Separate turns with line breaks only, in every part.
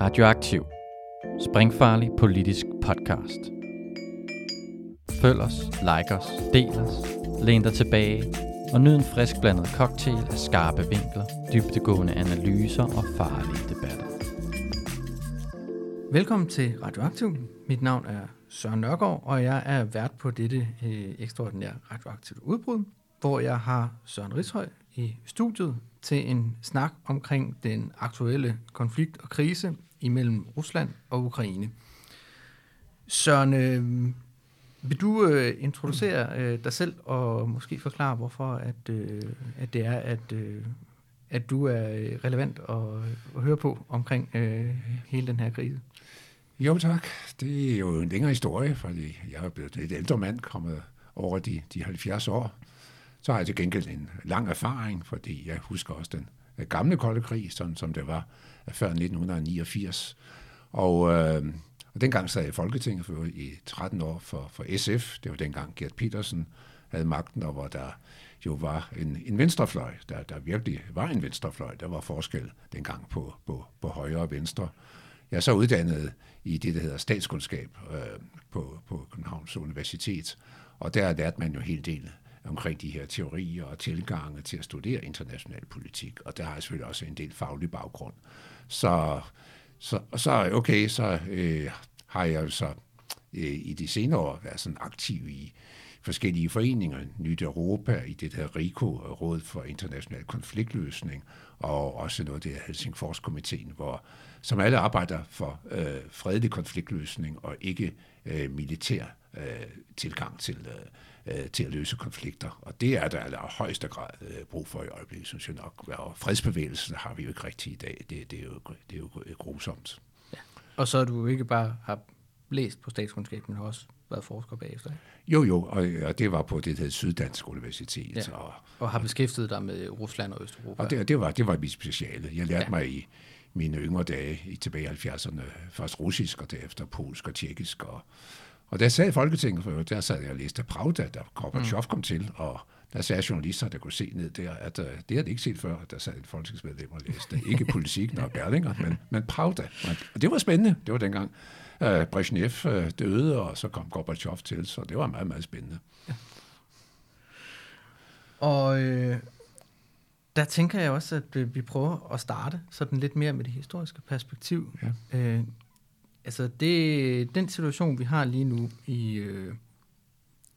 Radioaktiv. Springfarlig politisk podcast. Følg os, like os, del os, læn dig tilbage og nyd en frisk blandet cocktail af skarpe vinkler, dybtegående analyser og farlige debatter.
Velkommen til Radioaktiv. Mit navn er Søren Nørgaard, og jeg er vært på dette øh, ekstraordinære radioaktive udbrud, hvor jeg har Søren Rishøj i studiet til en snak omkring den aktuelle konflikt og krise imellem Rusland og Ukraine. Søren, øh, vil du øh, introducere øh, dig selv og måske forklare, hvorfor at, øh, at det er, at, øh, at du er øh, relevant at, at høre på omkring øh, hele den her krise?
Jo tak. Det er jo en længere historie, fordi jeg er blevet et ældre mand, kommet over de, de 70 år. Så har jeg til gengæld en lang erfaring, fordi jeg husker også den gamle kolde krig, sådan som det var før 1989. Og, øh, og dengang sad jeg i Folketinget for i 13 år for, for SF. Det var dengang Gert Petersen havde magten, og hvor der jo var en, en venstrefløj. Der, der virkelig var en venstrefløj. Der var forskel dengang på, på, på højre og venstre. Jeg er så uddannet i det, der hedder statskundskab øh, på, på Københavns Universitet, og der lærte man jo helt del omkring de her teorier og tilgange til at studere international politik, og der har jeg selvfølgelig også en del faglig baggrund. Så, så, så okay, så øh, har jeg så øh, i de senere år været sådan aktiv i forskellige foreninger, Nyt Europa, i det der RICO, Råd for International Konfliktløsning, og også noget af det Helsingforskomiteen, hvor som alle arbejder for øh, fredelig konfliktløsning og ikke øh, militær øh, tilgang til, øh, til at løse konflikter. Og det er der i højeste grad øh, brug for i øjeblikket, synes jeg nok. Og fredsbevægelsen har vi jo ikke rigtig i dag. Det, det, er, jo, det er jo grusomt.
Ja. Og så er du ikke bare har læst på statskundskab, men har også været forsker bagefter.
Jo, jo, og, og det var på det, der Syddansk Universitet.
Ja. Og, og har beskæftiget dig med Rusland og Østeuropa.
Og det, det, var, det var mit speciale. Jeg lærte ja. mig i mine yngre dage i tilbage i 70'erne først russisk, og derefter polsk og tjekkisk. Og, og jeg sad Folketinget, for der sad jeg og læste Pravda, da Gorbachev mm. kom til, og der sagde journalister, der kunne se ned der, at uh, det havde de ikke set før, at der sad en folketingsmedlem og læste. Ikke politik og Berlinger, men, men Pravda. Og det var spændende. Det var dengang uh, Brezhnev uh, døde, og så kom Gorbachev til, så det var meget, meget spændende. Ja.
Og øh, der tænker jeg også, at vi prøver at starte sådan lidt mere med det historiske perspektiv. Ja. Øh, altså det, den situation, vi har lige nu i, øh,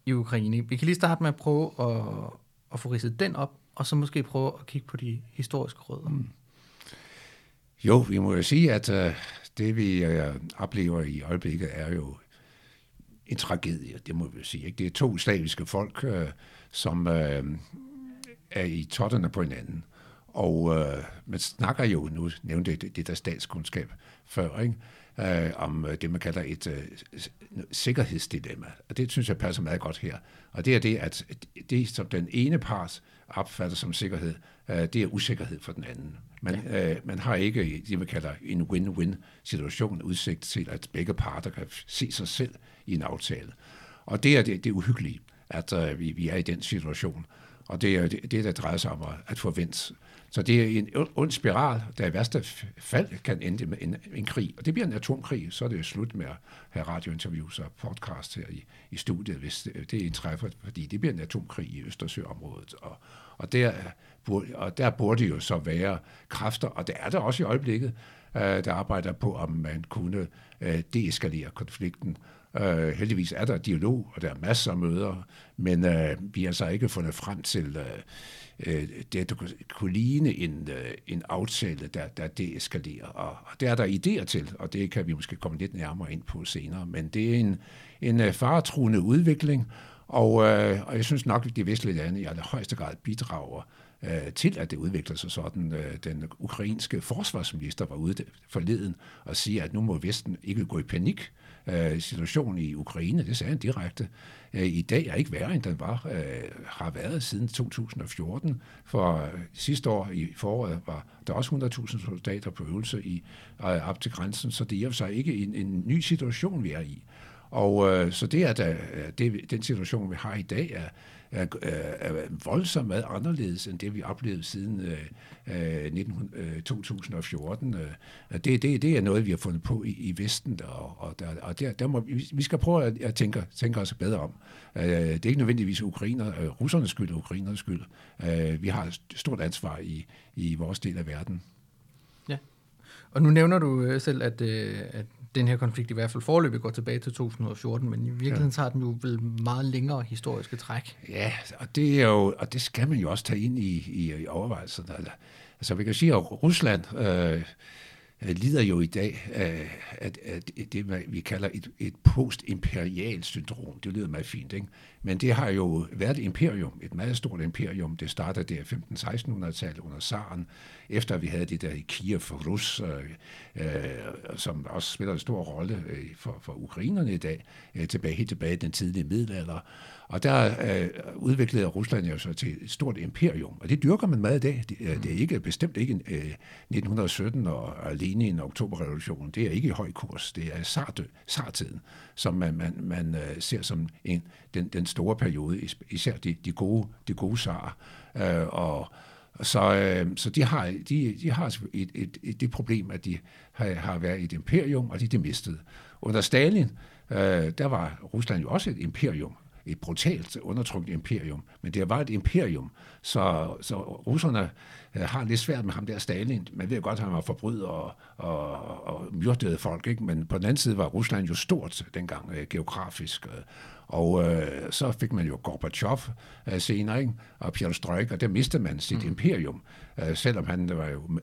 i Ukraine, vi kan lige starte med at prøve at, at få ridset den op, og så måske prøve at kigge på de historiske rødder. Mm.
Jo, vi må jo sige, at øh, det vi øh, oplever i øjeblikket er jo en tragedie, det må vi jo sige. Ikke? Det er to slaviske folk, øh, som øh, er i totterne på hinanden. Og øh, man snakker jo, nu nævnte det, det der statskundskab før, ikke? Øh, om det, man kalder et øh, sikkerhedsdilemma. Og det synes jeg passer meget godt her. Og det er det, at det, som den ene part opfatter som sikkerhed, øh, det er usikkerhed for den anden. Man, ja. øh, man har ikke det, man kalder en win-win situation, udsigt til, at begge parter kan se sig selv i en aftale. Og det er det, det er uhyggelige, at øh, vi, vi er i den situation. Og det er det, det der drejer sig om at forvente. Så det er en ond spiral, der i værste fald kan ende med en, en krig. Og det bliver en atomkrig, så er det slut med at have radiointerviews og podcast her i, i studiet, hvis det, det indtræffer, fordi det bliver en atomkrig i Østersøområdet. Og, og, der, øh, og der burde jo så være kræfter, og det er der også i øjeblikket, øh, der arbejder på, om man kunne deeskalere konflikten Uh, heldigvis er der dialog, og der er masser af møder, men uh, vi har så ikke fundet frem til uh, det, der kunne ligne en, uh, en aftale, der, der deeskalerer. Og, og det er der idéer til, og det kan vi måske komme lidt nærmere ind på senere. Men det er en, en øh, faretruende udvikling, og, øh, og jeg synes nok, at de vestlige lande i allerhøjeste grad bidrager til, at det udvikler sig sådan. Den ukrainske forsvarsminister var ude forleden og siger, at nu må Vesten ikke gå i panik, øh, situationen i Ukraine, det sagde han direkte, øh, i dag er ikke værre, end den var, øh, har været siden 2014. For øh, sidste år i foråret var der også 100.000 soldater på øvelse i, øh, op til grænsen, så det er jo så ikke en, en ny situation, vi er i. Og øh, så det er da, øh, det, den situation, vi har i dag, er, er, øh, er voldsomt meget anderledes end det, vi oplevede siden øh, 19, øh, 2014. Øh, det, det, det er noget, vi har fundet på i, i Vesten, og, og, der, og der, der må, vi, vi skal prøve at, at tænke, tænke os bedre om. Øh, det er ikke nødvendigvis ukrainer, øh, russernes skyld og ukrainernes skyld. Øh, vi har et stort ansvar i, i vores del af verden.
Ja, og nu nævner du selv, at, at den her konflikt i hvert fald forløbet går tilbage til 2014, men i virkeligheden ja. har den jo vel meget længere historiske træk.
Ja, og det, er jo, og det skal man jo også tage ind i, i, i overvejelserne. Altså, vi kan sige, at Rusland øh, Øh, lider jo i dag af, at, at det, vi kalder et, et postimperialt syndrom. Det lyder meget fint, ikke? Men det har jo været et imperium, et meget stort imperium. Det startede der i 15-1600-tallet under zaren, efter vi havde det der i Kiev for Rus, øh, øh, som også spiller en stor rolle øh, for, for ukrainerne i dag, øh, tilbage, helt tilbage i den tidlige middelalder. Og der øh, udviklede Rusland jo så til et stort imperium, og det dyrker man meget i dag. Det, øh, det er ikke bestemt ikke øh, 1917 og alene i oktoberrevolutionen. Det er ikke i høj kurs. Det er sartiden, som man, man, man øh, ser som en, den, den store periode, især de, de gode, de gode sarer. Øh, og så, øh, så de har, de, de har et, et, et, det problem, at de har, har været et imperium, og de det mistede. Under Stalin, øh, der var Rusland jo også et imperium, et brutalt undertrykt imperium, men det var et imperium, så, så russerne øh, har lidt svært med ham der Stalin. Man ved godt, at han var forbryder og, og, og myrdede folk, ikke? men på den anden side var Rusland jo stort dengang øh, geografisk, øh, og øh, så fik man jo Gorbachev øh, senere, ikke? og Perestroika, og der mistede man sit mm. imperium, øh, selvom han var jo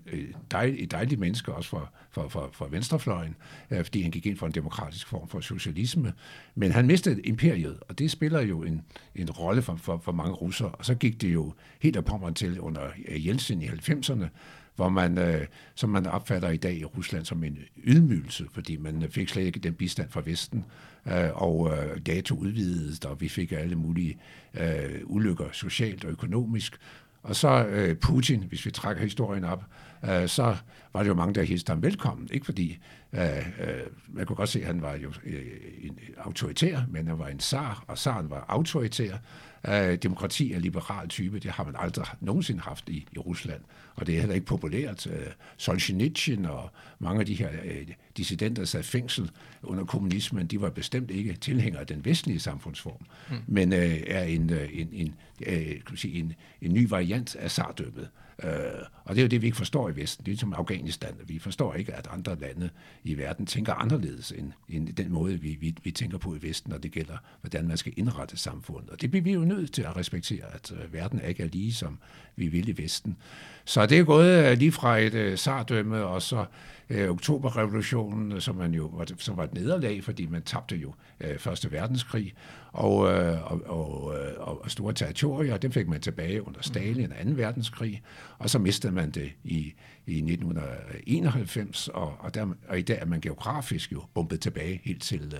dejl, et dejligt menneske også for, for, for, for venstrefløjen, øh, fordi han gik ind for en demokratisk form for socialisme. Men han mistede imperiet, og det spiller jo en, en rolle for, for, for mange russere. Og så gik det jo helt af pommeren til under Jeltsin i 90'erne, hvor man, øh, som man opfatter i dag i Rusland som en ydmygelse, fordi man øh, fik slet ikke den bistand fra Vesten, øh, og øh, NATO udvidet, og vi fik alle mulige øh, ulykker socialt og økonomisk. Og så øh, Putin, hvis vi trækker historien op, øh, så var det jo mange, der hilste ham velkommen. Ikke fordi, øh, øh, man kunne godt se, at han var jo øh, en autoritær, men han var en zar, og zaren var autoritær. Øh, demokrati er liberal type, det har man aldrig nogensinde haft i, i Rusland, og det er heller ikke populært. Øh, Solzhenitsyn og mange af de her øh, dissidenter, sad fængsel under kommunismen, de var bestemt ikke tilhængere af den vestlige samfundsform, mm. men øh, er en, øh, en, en, øh, kan sige, en, en ny variant af sardømmet. Øh, og det er jo det, vi ikke forstår i Vesten. Det er som Afghanistan. Vi forstår ikke, at andre lande i verden tænker anderledes end, end den måde, vi, vi, vi tænker på i Vesten, når det gælder, hvordan man skal indrette samfundet. Og det bliver vi jo nødt til at respektere, at øh, verden ikke er lige, som vi vil i Vesten. Så det er gået øh, lige fra et øh, sardømme, og så uh, oktoberrevolutionen, som, man jo, var, som var et nederlag, fordi man tabte jo uh, Første Verdenskrig, og, uh, og, og, og, og store territorier, dem fik man tilbage under Stalin og 2. verdenskrig, og så mistede man det i, i 1991, og, og, der, og i dag er man geografisk jo bumpet tilbage helt til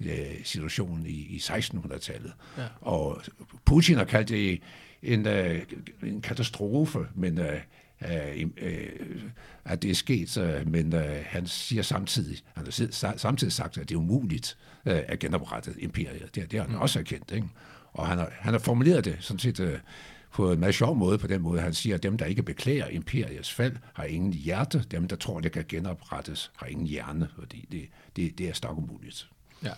uh, situationen i, i 1600-tallet. Ja. Og Putin har kaldt det en, øh, en katastrofe, men øh, øh, øh, at det er sket, øh, men øh, han siger samtidig, han har samtidig sagt, at det er umuligt øh, at genoprette imperiet. Det, det har han mm. også erkendt, ikke? Og han har, han har formuleret det sådan set øh, på en meget sjov måde, på den måde, han siger, at dem, der ikke beklager imperiets fald, har ingen hjerte. Dem, der tror, det kan genoprettes, har ingen hjerne, fordi det, det, det er stok umuligt. Ja.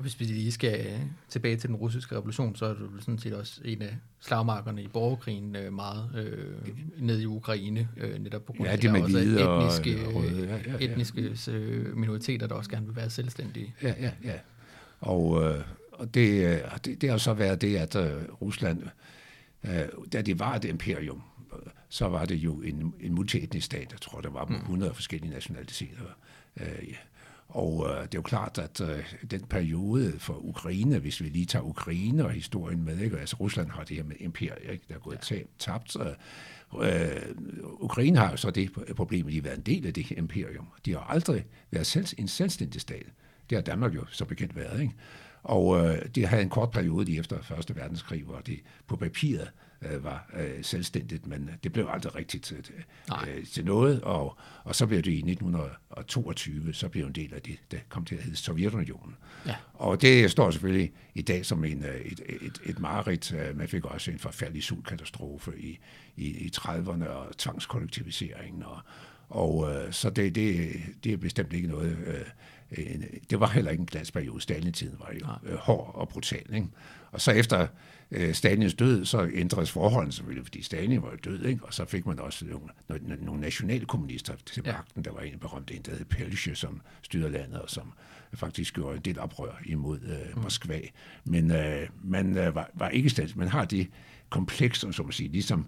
Og hvis vi lige skal tilbage til den russiske revolution, så er det sådan set også en af slagmarkerne i borgerkrigen øh, meget øh, ned i Ukraine, øh, netop på grund
ja,
af
de
også
etniske,
og, ja, ja, ja. etniske øh, minoriteter, der også gerne vil være selvstændige.
Ja, ja, ja. Og, øh, og det, øh, det, det har så været det, at øh, Rusland, øh, da det var et imperium, så var det jo en, en multietnisk stat. Jeg tror, der var 100 mm. forskellige nationaliteter. Øh, og øh, det er jo klart, at øh, den periode for Ukraine, hvis vi lige tager Ukraine og historien med, ikke? altså Rusland har det her med imperiet, ikke? der er gået ja. tabt. Øh, Ukraine har jo så det problem, at de har været en del af det her imperium. De har aldrig været selv, en selvstændig stat. Det har Danmark jo så bekendt været. Ikke? Og øh, det havde en kort periode lige efter Første Verdenskrig, hvor det på papiret øh, var øh, selvstændigt, men det blev aldrig rigtigt til, øh, til noget, og, og så blev det i 1922, så blev en del af det, der kom til at hedde Sovjetunionen. Ja. Og det står selvfølgelig i dag som en, øh, et, et, et mareridt. Øh, man fik også en forfærdelig sultkatastrofe i, i, i 30'erne og tvangskollektiviseringen, og, og øh, så det, det, det er bestemt ikke noget... Øh, det var heller ikke en glansperiode. Stalin-tiden var jo øh, hård og brutal. Ikke? Og så efter øh, Stalins død, så ændredes forholdene selvfølgelig, fordi Stalin var død, ikke? og så fik man også nogle, nogle nationale kommunister til magten. Ja. Der var en berømt en, der hed Pelche, som styrede landet, og som faktisk gjorde en del oprør imod øh, mm. Moskva. Men øh, man øh, var, var ikke stadig. Man har det kompleks, som man sige, ligesom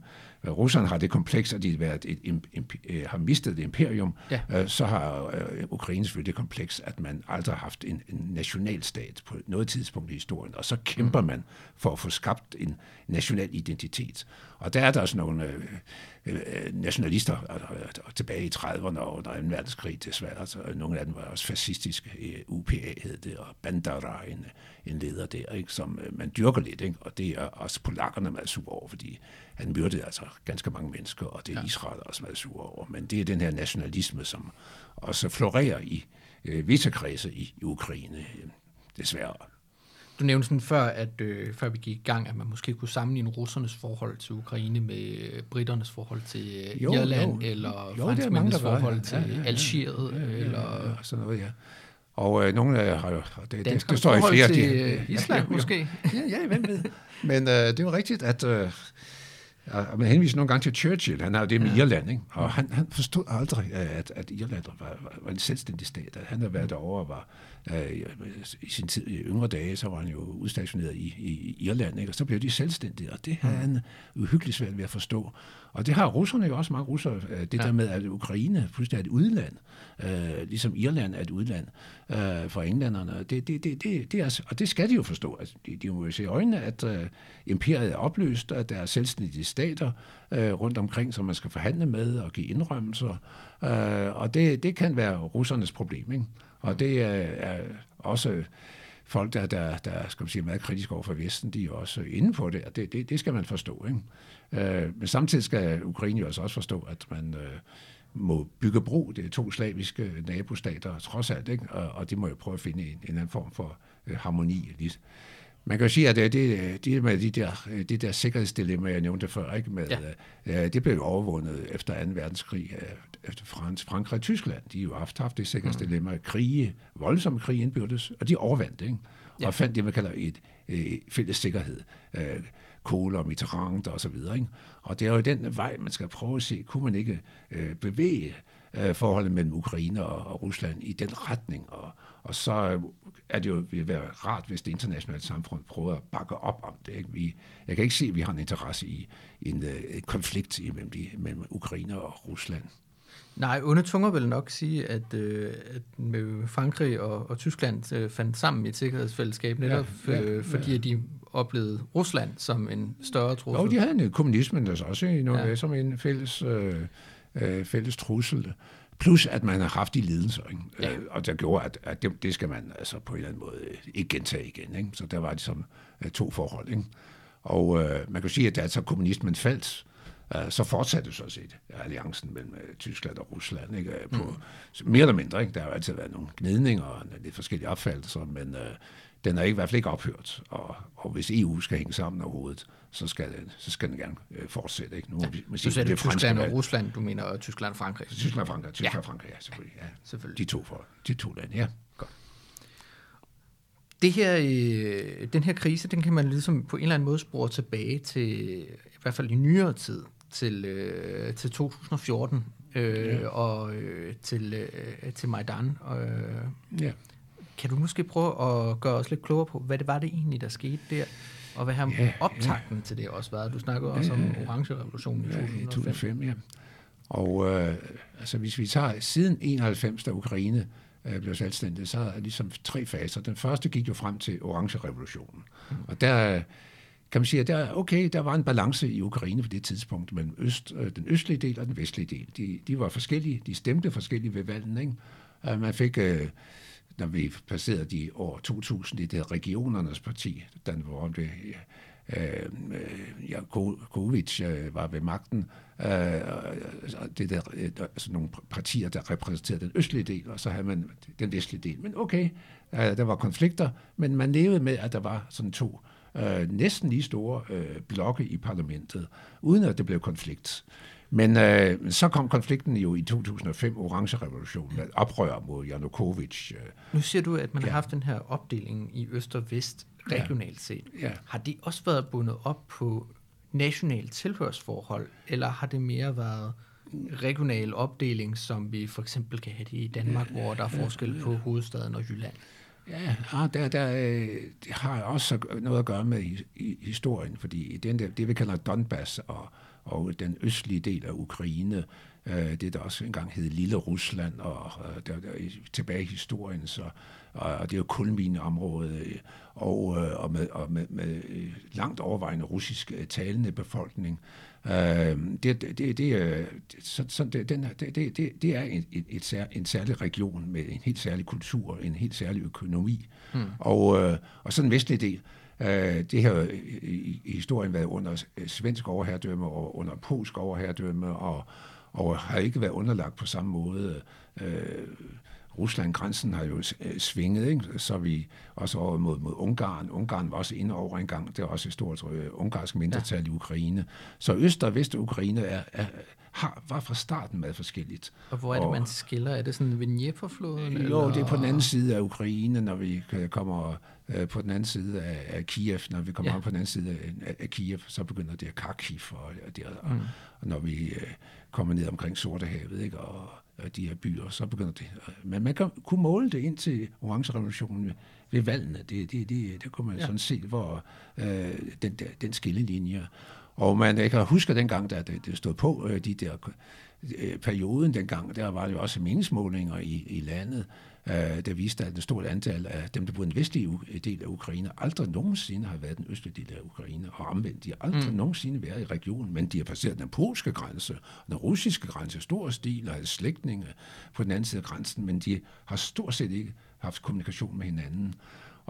Rusland har det kompleks, at de været et, et, et, et, har mistet et imperium, ja. øh, så har øh, Ukraine selvfølgelig det kompleks, at man aldrig har haft en, en nationalstat på noget tidspunkt i historien, og så kæmper mm. man for at få skabt en national identitet. Og der er der også nogle øh, øh, nationalister øh, tilbage i 30'erne og under 2. verdenskrig desværre. Altså, nogle af dem var også fascistiske. UPA hed det, og Bandera, en, en leder der, ikke, som øh, man dyrker lidt. Ikke? Og det er også polakkerne meget sure over, fordi han myrdede altså ganske mange mennesker, og det er ja. Israel også meget sure over. Men det er den her nationalisme, som også florerer i øh, visse kredse i, i Ukraine, øh, desværre.
Du nævnte sådan før, at øh, før vi gik i gang, at man måske kunne sammenligne russernes forhold til Ukraine med øh, britternes forhold til øh, jo, Irland, jo. eller jo, franskmændenes forhold ja, til ja, ja, Algeriet, ja, ja, ja, eller... Ja,
sådan noget, ja. Og øh, nogle af har jo... Det, det, det står i flere...
til de, Island, ja, måske?
Ja, ja, hvem ved. Men øh, det er jo rigtigt, at... Øh, og man henviser nogle gange til Churchill, han har jo det med ja. Irland, ikke? og han, han forstod aldrig, at, at Irland var, var, var en selvstændig stat. At han havde været derovre og var øh, i sin tid, i yngre dage, så var han jo udstationeret i, i Irland, ikke? og så blev de selvstændige, og det havde han uhyggeligt svært ved at forstå. Og det har russerne jo også, mange russere, øh, det ja. der med, at Ukraine pludselig er et udland, øh, ligesom Irland er et udland øh, for englænderne. Det, det, det, det, det er, og det skal de jo forstå. Altså, de, de må jo se i øjnene, at øh, imperiet er opløst, at der er selvstændige stater øh, rundt omkring, som man skal forhandle med og give indrømmelser. Øh, og det, det kan være russernes problem. Ikke? Og det er, er også folk, der, der, der skal man sige, meget kritiske over for Vesten, de er også inde på det, og det, det, det skal man forstå. Ikke? Øh, men samtidig skal Ukraine jo også forstå, at man øh, må bygge bro. Det er to slaviske nabostater, trods alt, ikke? Og, og de må jo prøve at finde en, en anden form for øh, harmoni. Man kan jo sige, at det, det, det med de der, de der sikkerhedsdilemmaer, jeg nævnte før, ikke? Med, ja. det blev jo overvundet efter 2. verdenskrig efter Frans, Frankrig og Tyskland. De har jo haft, haft det sikkerhedsdilemma, krige, voldsomme krige indbyrdes, og de overvandt, ikke? Ja. Og fandt det, man kalder et, et fælles sikkerhed. Øh, Kohl og Mitterrand og så videre. Ikke? Og det er jo den vej, man skal prøve at se, kunne man ikke øh, bevæge øh, forholdet mellem Ukraine og, og Rusland i den retning. Og, og så er det jo vil være rart, hvis det internationale samfund prøver at bakke op om det. Ikke? Vi, jeg kan ikke se, at vi har en interesse i, en, øh, konflikt mellem, de, mellem Ukraine og Rusland.
Nej, onde tunger vil nok sige, at, øh, at med Frankrig og, og Tyskland øh, fandt sammen i et sikkerhedsfællesskab, netop ja, ja, øh, fordi ja. de oplevede Rusland som en større trussel.
Jo, de havde en kommunismen der også i noget ja. som en fælles, øh, øh, fælles trussel. Plus at man har haft de lidelser, ikke? Ja. Øh, og der gjorde, at, at det, det skal man altså på en eller anden måde ikke gentage igen. Ikke? Så der var det som uh, to forhold. Ikke? Og øh, man kan sige, at da så kommunismen faldt, Øh, så fortsatte så set alliancen mellem øh, Tyskland og Rusland. Ikke? Øh, på, mm. Mere eller mindre. Ikke? Der har jo altid været nogle gnidninger og lidt forskellige opfattelser, men øh, den er ikke, i hvert fald ikke ophørt. Og, og hvis EU skal hænge sammen overhovedet, så skal den, så skal den gerne øh, fortsætte. Ikke? Nu,
ja. vi, du sagde det Tyskland og Rusland, du mener Tyskland og Frankrig?
Tyskland og Frankrig, Tyskland ja. og Frankrig, ja, selvfølgelig. Ja. selvfølgelig. De, to for, de to lande, ja. Godt.
Det her, øh, den her krise, den kan man ligesom på en eller anden måde spore tilbage til, i hvert fald i nyere tid, til, øh, til 2014 øh, ja. og øh, til, øh, til Majdan. Øh, ja. Kan du måske prøve at gøre os lidt klogere på, hvad det var det egentlig, der skete der? Og hvad har ja, optakten ja. til det også været? Du snakker ja, også om orange revolutionen i 2005. Ja, 2005 ja.
Og øh, altså, hvis vi tager siden 91, da Ukraine øh, blev selvstændig, så er der ligesom tre faser. Den første gik jo frem til orange revolutionen. Mm. Og der kan man sige, at der, okay, der var en balance i Ukraine på det tidspunkt mellem øst, øh, den østlige del og den vestlige del. De, de var forskellige, de stemte forskellige ved valgene. Ikke? Uh, man fik uh, når vi passerede de år 2000 i det regionernes parti, den hvor det, øh, øh Jakovic øh, var ved magten, øh, det der, øh, altså nogle partier, der repræsenterede den østlige del, og så havde man den vestlige del. Men okay, øh, der var konflikter, men man levede med, at der var sådan to øh, næsten lige store øh, blokke i parlamentet, uden at det blev konflikt. Men øh, så kom konflikten jo i 2005, Orange-revolutionen, med oprør mod Janukovic. Øh.
Nu siger du, at man ja. har haft den her opdeling i øst og vest regionalt set.
Ja.
Har det også været bundet op på nationalt tilhørsforhold, eller har det mere været regional opdeling, som vi for eksempel kan have det i Danmark, hvor der er forskel på hovedstaden og Jylland?
Ja, der, der, øh, har også noget at gøre med historien, fordi den der, det vi kalder Donbass og, og den østlige del af Ukraine, øh, det der også engang hed Lille Rusland, og øh, der, der, tilbage i historien, så, og det er jo kulmineområde, og, og, med, og med, med langt overvejende russisk talende befolkning. det, det, det, det, så, så det, den, det, det, det er et, et, sær, en særlig region med en helt særlig kultur, en helt særlig økonomi. Hmm. Og, og så den vestlige del, det har i, i historien været under svensk overherredømme og under polsk overherredømme, og, og har ikke været underlagt på samme måde. Øh, Rusland, grænsen har jo øh, svinget, ikke? så vi også over mod, mod Ungarn. Ungarn var også inde over en gang. Det er også et stort uh, ungarsk mindretal ja. i Ukraine. Så Øst- og Vest-Ukraine er, er, har, var fra starten meget forskelligt.
Og hvor er det, og, man skiller? Er det sådan Dnieperfloden?
Jo, eller? det er på den anden side af Ukraine, når vi kommer uh, på den anden side af, af Kiev. Når vi kommer ja. på den anden side af, af Kiev, så begynder det at Kharkiv, og, og, det, og, mm. og når vi uh, kommer ned omkring Sortehavet, ikke? og de her byer, så begynder det. Men man kan kunne måle det ind til orange-revolutionen ved valgene. Det, det, det, der kunne man ja. sådan se, hvor øh, den, der, den skillelinje. Og man jeg kan huske dengang, da det, det stod på, øh, de der øh, perioden dengang, der var det jo også meningsmålinger i, i landet, øh, der viste, at en stort antal af dem, der boede i den vestlige del af Ukraine, aldrig nogensinde har været den østlige del af Ukraine, og omvendt, de har aldrig mm. nogensinde været i regionen, men de har passeret den polske grænse, den russiske grænse, stor stil, og slægtninge på den anden side af grænsen, men de har stort set ikke haft kommunikation med hinanden.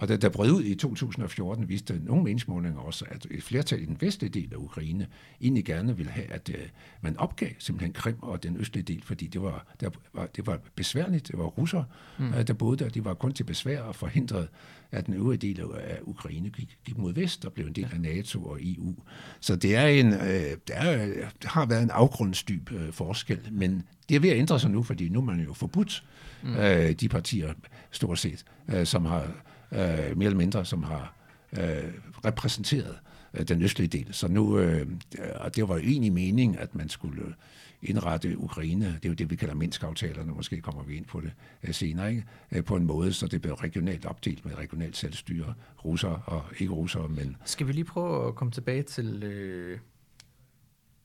Og da der brød ud i 2014, viste nogle meningsmålinger også, at et flertal i den vestlige del af Ukraine egentlig gerne ville have, at uh, man opgav simpelthen Krim og den østlige del, fordi det var, der var, det var besværligt. Det var russer, mm. uh, der boede der. De var kun til besvær og forhindret, at den øvrige del af Ukraine gik, gik mod vest og blev en del af NATO og EU. Så det er en, uh, der, er, der har været en afgrundsdyb uh, forskel, men det er ved at ændre sig nu, fordi nu er man jo forbudt mm. uh, de partier, stort set, uh, som har øh, mere eller mindre, som har øh, repræsenteret øh, den østlige del. Så nu, øh, og det var jo egentlig mening, at man skulle indrette Ukraine, det er jo det, vi kalder Minsk-aftalerne, måske kommer vi ind på det øh, senere, ikke? Øh, på en måde, så det blev regionalt opdelt med regionalt selvstyre, russer og ikke russer, men...
Skal vi lige prøve at komme tilbage til øh,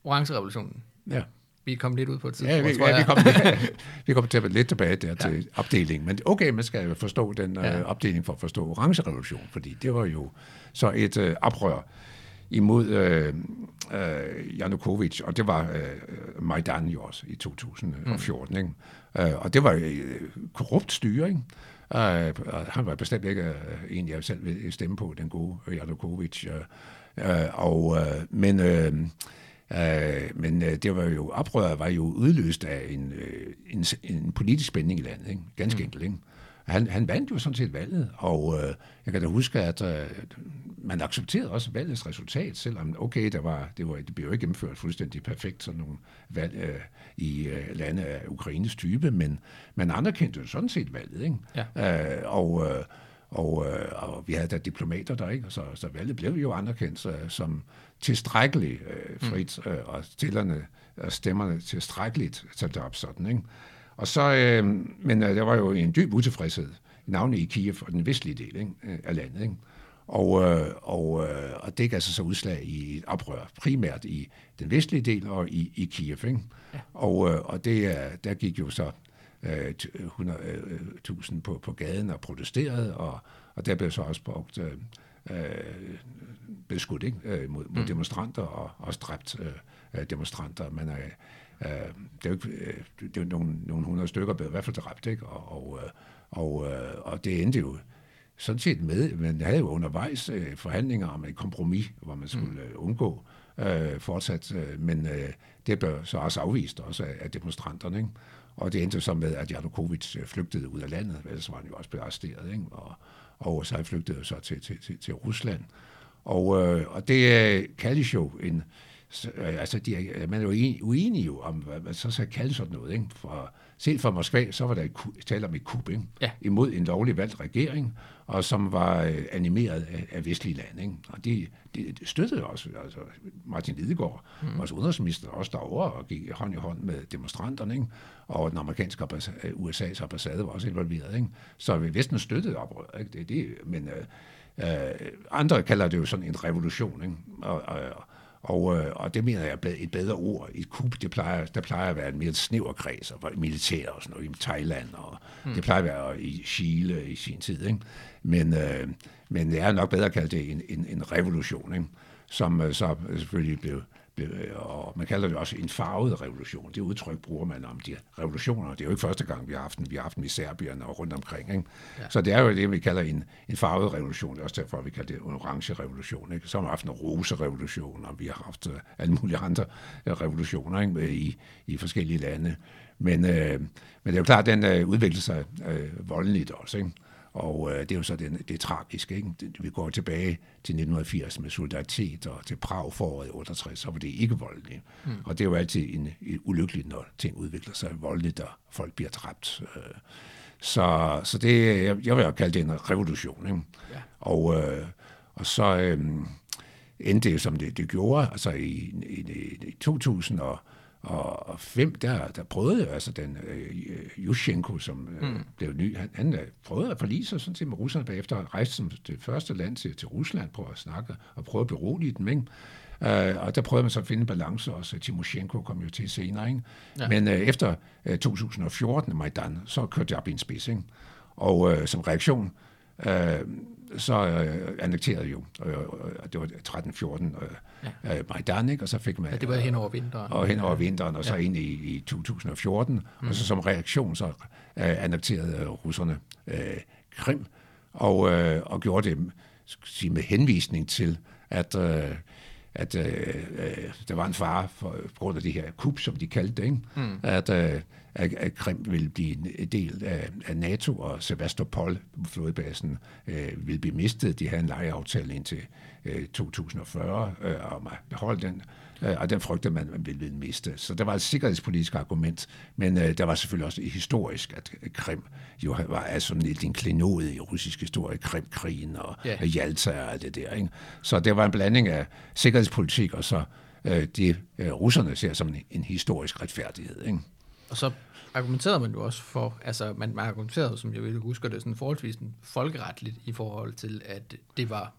Orange-revolutionen?
Ja
vi kom lidt ud på et tidspunkt,
ja, vi,
tror jeg.
Ja, vi, kom, vi kom til lidt tilbage der til ja. opdelingen. Men okay, man skal jo forstå den ja. uh, opdeling for at forstå orange-revolution, fordi det var jo så et uh, oprør imod uh, uh, Janukovic, og det var uh, Majdan jo også i 2014. Mm. Ikke? Uh, og det var uh, korrupt styre, ikke? Uh, han var bestemt ikke uh, en, jeg selv vil stemme på, den gode Janukovic. Uh, uh, og, uh, men... Uh, Øh, men øh, det var jo, oprøret var jo udløst af en, øh, en, en politisk spænding i landet, ikke? ganske mm. enkelt. Ikke? Han, han vandt jo sådan set valget, og øh, jeg kan da huske, at øh, man accepterede også valgets resultat, selvom okay, der var, det, var, det blev jo ikke gennemført fuldstændig perfekt, sådan nogle valg øh, i øh, lande af Ukraines type, men man anerkendte jo sådan set valget. Ikke? Ja. Øh, og, øh, og, øh, og vi havde da diplomater der, ikke? Så, så valget blev jo anerkendt så, som tilstrækkeligt øh, frit, mm. øh, og stillerne og stemmerne tilstrækkeligt sat op sådan, ikke? Og så, øh, men øh, der var jo en dyb utilfredshed, navnet i Kiev og den vestlige del ikke, øh, af landet, ikke? Og, øh, og, øh, og det gav sig så udslag i et oprør, primært i den vestlige del og i, i Kiev. Ikke? Ja. Og, øh, og det, der gik jo så øh, 100.000 øh, på, på gaden og protesterede, og, og der blev så også brugt øh, øh, blev skudt ikke? Øh, mod, mod mm. demonstranter og også dræbt øh, demonstranter. Men øh, øh, det er jo ikke, øh, det er jo nogle, nogle hundrede stykker blev i hvert fald dræbt, ikke? Og, og, Og, øh, og det endte jo sådan set med, man havde jo undervejs øh, forhandlinger om et kompromis, hvor man skulle mm. undgå øh, fortsat, øh, men øh, det blev så også afvist også af, af demonstranterne, ikke? Og det endte så med, at Janukovic øh, flygtede ud af landet, ellers var han jo også blevet arresteret, ikke? Og, og så flygtede så til, til, til, til Rusland. Og, øh, og det øh, kaldes jo en, øh, altså de, man er jo uenig jo om, hvad man så skal kalde sådan noget, ikke? For, Set fra Moskva, så var der tale om et kub ikke? Ja. imod en lovlig valgt regering, og som var øh, animeret af, af vestlige lande. Ikke? Og de, de, de støttede også. Altså Martin Lidegaard, mm. vores udenrigsminister, også derovre og gik hånd i hånd med demonstranterne. Ikke? Og den amerikanske ambassade, USA's ambassade var også involveret. Ikke? Så Vesten støttede oprøret. Ikke? Det, det, men øh, øh, andre kalder det jo sådan en revolution. Ikke? Og, og, og, øh, og det mener jeg er et bedre ord. Et kub, det plejer, der plejer at være en mere snæver kreds, og militær og sådan noget, i Thailand, og mm. det plejer at være i Chile i sin tid. Ikke? Men, øh, men det er nok bedre at kalde det en, en, en revolution, ikke? som øh, så selvfølgelig blev og man kalder det også en farvet revolution. Det udtryk bruger man om de revolutioner. Det er jo ikke første gang, vi har haft den. Vi har haft den i Serbien og rundt omkring. Ikke? Ja. Så det er jo det, vi kalder en, en farvet revolution. Det er også derfor, vi kalder det en orange revolution. Ikke? Så har vi haft en rose revolution, og vi har haft uh, alle mulige andre uh, revolutioner ikke? I, i forskellige lande. Men, uh, men det er jo klart, at den uh, udvikler sig uh, voldeligt også. Ikke? Og øh, det er jo så det, det er tragisk. Ikke? Vi går tilbage til 1980 med solidaritet, og til Prag foråret i 68, så var det ikke voldeligt. Mm. Og det er jo altid en, en ulykkeligt, når ting udvikler sig voldeligt, og folk bliver dræbt. Øh. Så, så det, jeg, jeg vil jo kalde det en revolution. Ikke? Ja. Og, øh, og så øh, endte det som det, det gjorde, altså i, i, i 2000 og og fem, der, der prøvede altså den øh, Yushchenko, som øh, mm. blev ny, han, han øh, prøvede at forlige sig sådan set med russerne bagefter, at rejse som det første land til, til Rusland på at snakke og prøve at berolige dem, ikke? Uh, og der prøvede man så at finde balance også. Timoshenko kom jo til senere, ikke? Ja. Men uh, efter uh, 2014 Majdan, så kørte jeg op i en spids, ikke? Og uh, som reaktion, uh, så øh, annekterede jo, øh, det var 13-14 øh, ja. øh, Majdan, ikke? og så fik man...
Ja, det var hen over vinteren.
Og hen over vinteren, og så ja. ind i, i 2014, mm. og så som reaktion så øh, annekterede øh, russerne øh, Krim, og, øh, og gjorde det sige, med henvisning til, at... Øh, at øh, øh, der var en fare for, på grund af det her kup, som de kaldte det, ikke? Mm. At, øh, at, at Krim ville blive en del af, af NATO, og Sevastopol, flådebasen, øh, ville blive mistet. De havde en lejeaftale indtil øh, 2040 øh, om at beholde den, øh, og den frygtede man, man ville miste. Så der var et sikkerhedspolitisk argument, men øh, der var selvfølgelig også historisk, at Krim jo var altså lidt en klenod i russisk historie, Krimkrigen og yeah. Jalta og alt det der. Ikke? Så det var en blanding af sikkerhedspolitik og så øh, det, øh, russerne ser som en, en historisk retfærdighed. Ikke?
Og så argumenterede man jo også for, altså man argumenterede, som jeg vil huske det, sådan forholdsvis folkeretligt i forhold til, at det var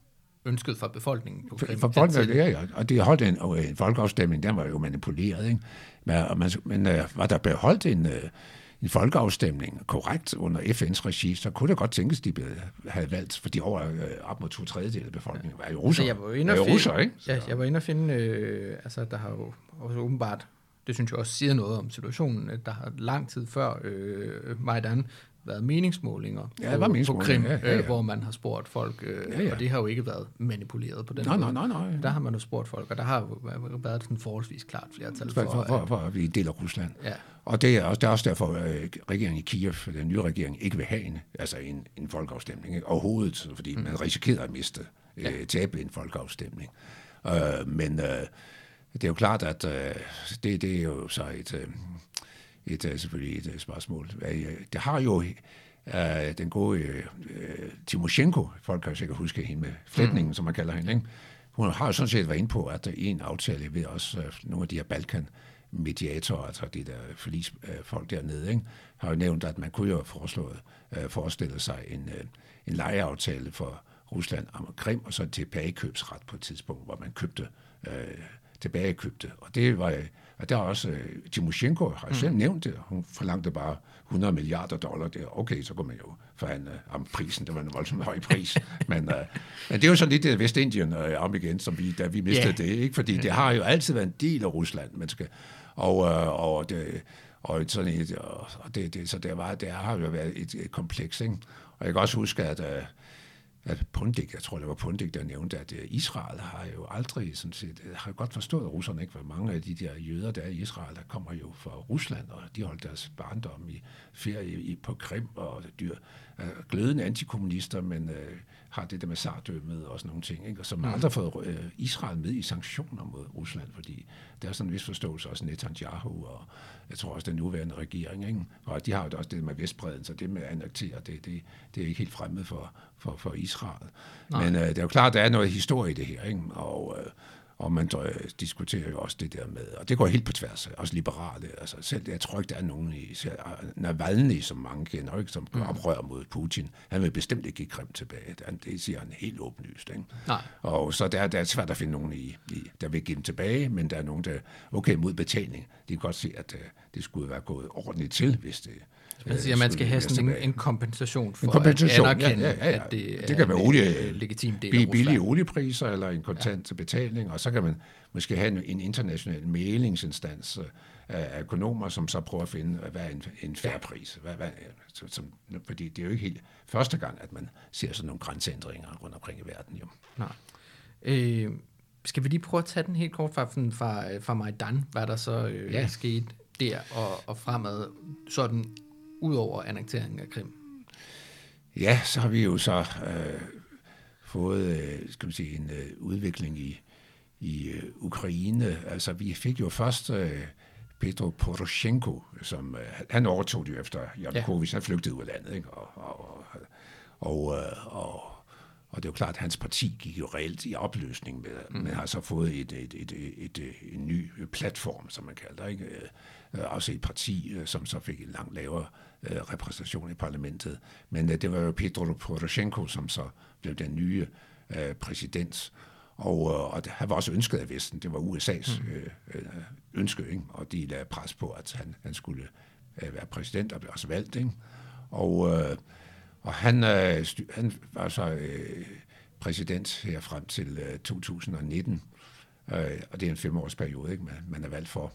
ønsket fra befolkningen på Krim.
For folk, ja, ja, og det holdt en, en folkeafstemning, den var jo manipuleret, ikke? Men, man, men uh, var der beholdt en, uh, en folkeafstemning korrekt under FN's regi, så kunne det godt tænkes, de havde valgt, for de over uh, op mod to tredjedel af befolkningen var jo russer. Så jeg var inde og finde, russer, ikke?
Ja, jeg var inde og finde, øh, altså der har jo også åbenbart det synes jeg også siger noget om situationen, at der har lang tid før øh, Majdan været meningsmålinger,
ja, det var
meningsmålinger. på Krim, ja, ja, ja. Øh, hvor man har spurgt folk, øh, ja, ja. og det har jo ikke været manipuleret på den
nej, måde. Nej, nej, nej.
Der har man jo spurgt folk, og der har jo været sådan forholdsvis klart flertal
for, for, for, for at vi deler Rusland. Ja. Og det er, også, det er også derfor, at øh, regeringen i Kiev, den nye regering, ikke vil have en, altså en, en folkeafstemning ikke? overhovedet, fordi mm. man risikerer at miste, ja. øh, tabe en folkeafstemning. Øh, men øh, det er jo klart, at øh, det, det er jo så et, øh, et, øh, selvfølgelig et øh, spørgsmål. Det har jo øh, den gode øh, Timoshenko, folk kan jo sikkert huske hende med flætningen, mm. som man kalder hende, ikke? hun har jo sådan set været inde på, at der i en aftale ved også nogle af de her Balkan mediatorer, altså de der forlis, folk dernede, ikke? har jo nævnt, at man kunne jo foreslået, øh, forestille sig en, øh, en lejeaftale for Rusland om Krim, og så en tilbagekøbsret på et tidspunkt, hvor man købte øh, tilbagekøbte. Og det var og der er også, uh, Timoshenko har mm. selv nævnt det, hun forlangte bare 100 milliarder dollar der. Okay, så kunne man jo forhandle om prisen, det var en voldsomt høj pris. men, uh, men det er jo så lidt det Vestindien uh, om igen, som vi, da vi mistede yeah. det, ikke? fordi det har jo altid været en del af Rusland, man skal, og, uh, og det, og sådan et, og det, det, så der, var, der har jo været et, et kompleks, ikke? Og jeg kan også huske, at, øh, at Pundik, jeg tror det var Pundik, der nævnte, at øh, Israel har jo aldrig sådan set, øh, har godt forstået at russerne ikke, Hvor mange af de der jøder, der er i Israel, der kommer jo fra Rusland, og de holdt deres barndom i ferie i, på Krim, og dyr, glødende antikommunister, men øh, har det der med sardømmet og sådan nogle ting, ikke? og som har mm. aldrig fået øh, Israel med i sanktioner mod Rusland, fordi der er sådan en vis forståelse også Netanyahu og jeg tror også den nuværende regering, ikke? og de har jo også det med Vestbreden, så det med at annektere, det, det, det er ikke helt fremmed for, for, for Israel. Nej. Men øh, det er jo klart, der er noget historie i det her, ikke? og øh, og man øh, diskuterer jo også det der med, og det går helt på tværs, også liberale. Altså selv, jeg tror ikke, der er nogen i, Navalny, som mange kender, ikke, som gør mm. oprør mod Putin, han vil bestemt ikke give Krim tilbage. Det, siger han helt åbenlyst. Ikke? Nej. Og så der, der er svært at finde nogen, i, i, der vil give dem tilbage, men der er nogen, der, okay, mod betaling, de kan godt se, at uh, det skulle være gået ordentligt til, hvis det,
man siger, at man skal have sådan en, en kompensation for en kompensation, at anerkende, ja, ja, ja. at det,
det kan være olie,
legitim del
af billige oliepriser eller en kontant ja. betaling, og så kan man måske have en, en international mailingsinstans øh, af økonomer, som så prøver at finde, hvad er en, en færre ja. pris. Hvad, hvad, som, fordi det er jo ikke helt første gang, at man ser sådan nogle grænsændringer rundt omkring i verden. Jo.
Nej. Øh, skal vi lige prøve at tage den helt kort fra, fra, fra Majdan, hvad der så øh, ja. skete der og, og fremad, sådan ud over annekteringen af Krim?
Ja, så har vi jo så øh, fået øh, skal man sige, en øh, udvikling i, i øh, Ukraine. Altså, vi fik jo først øh, Petro Poroshenko, som øh, han overtog det jo efter Janukovic, ja. han flygtede ud af landet, ikke? Og, og, og, øh, og, og det er jo klart, at hans parti gik jo reelt i opløsning, med, mm. men har så fået et, et, et, et, et, en ny platform, som man kalder det, ikke? Øh, også et parti, øh, som så fik en langt lavere øh, repræsentation i parlamentet. Men øh, det var jo Petro Poroshenko, som så blev den nye øh, præsident. Og, øh, og han var også ønsket af Vesten. Det var USA's mm. øh, øh, ønske, ikke? og de lagde pres på, at han, han skulle øh, være præsident og blev også valgt. Ikke? Og, øh, og han, øh, han var så øh, præsident her frem til øh, 2019, øh, og det er en femårsperiode, ikke? Man, man er valgt for.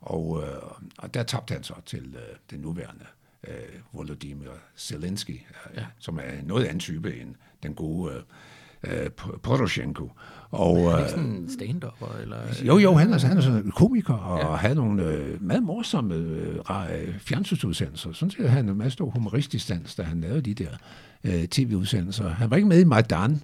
Og, øh, og der tabte han så til øh, den nuværende øh, Volodymyr Zelensky, øh, ja. som er noget anden type end den gode øh, Poroshenko.
Og, er han ikke sådan en stand Eller?
Jo, jo, han er, han er sådan en komiker, og ja. havde nogle øh, meget morsomme øh, fjernsynsudsendelser. Sådan set han en meget stor humoristisk dans, da han lavede de der øh, tv-udsendelser. Han var ikke med i Majdan,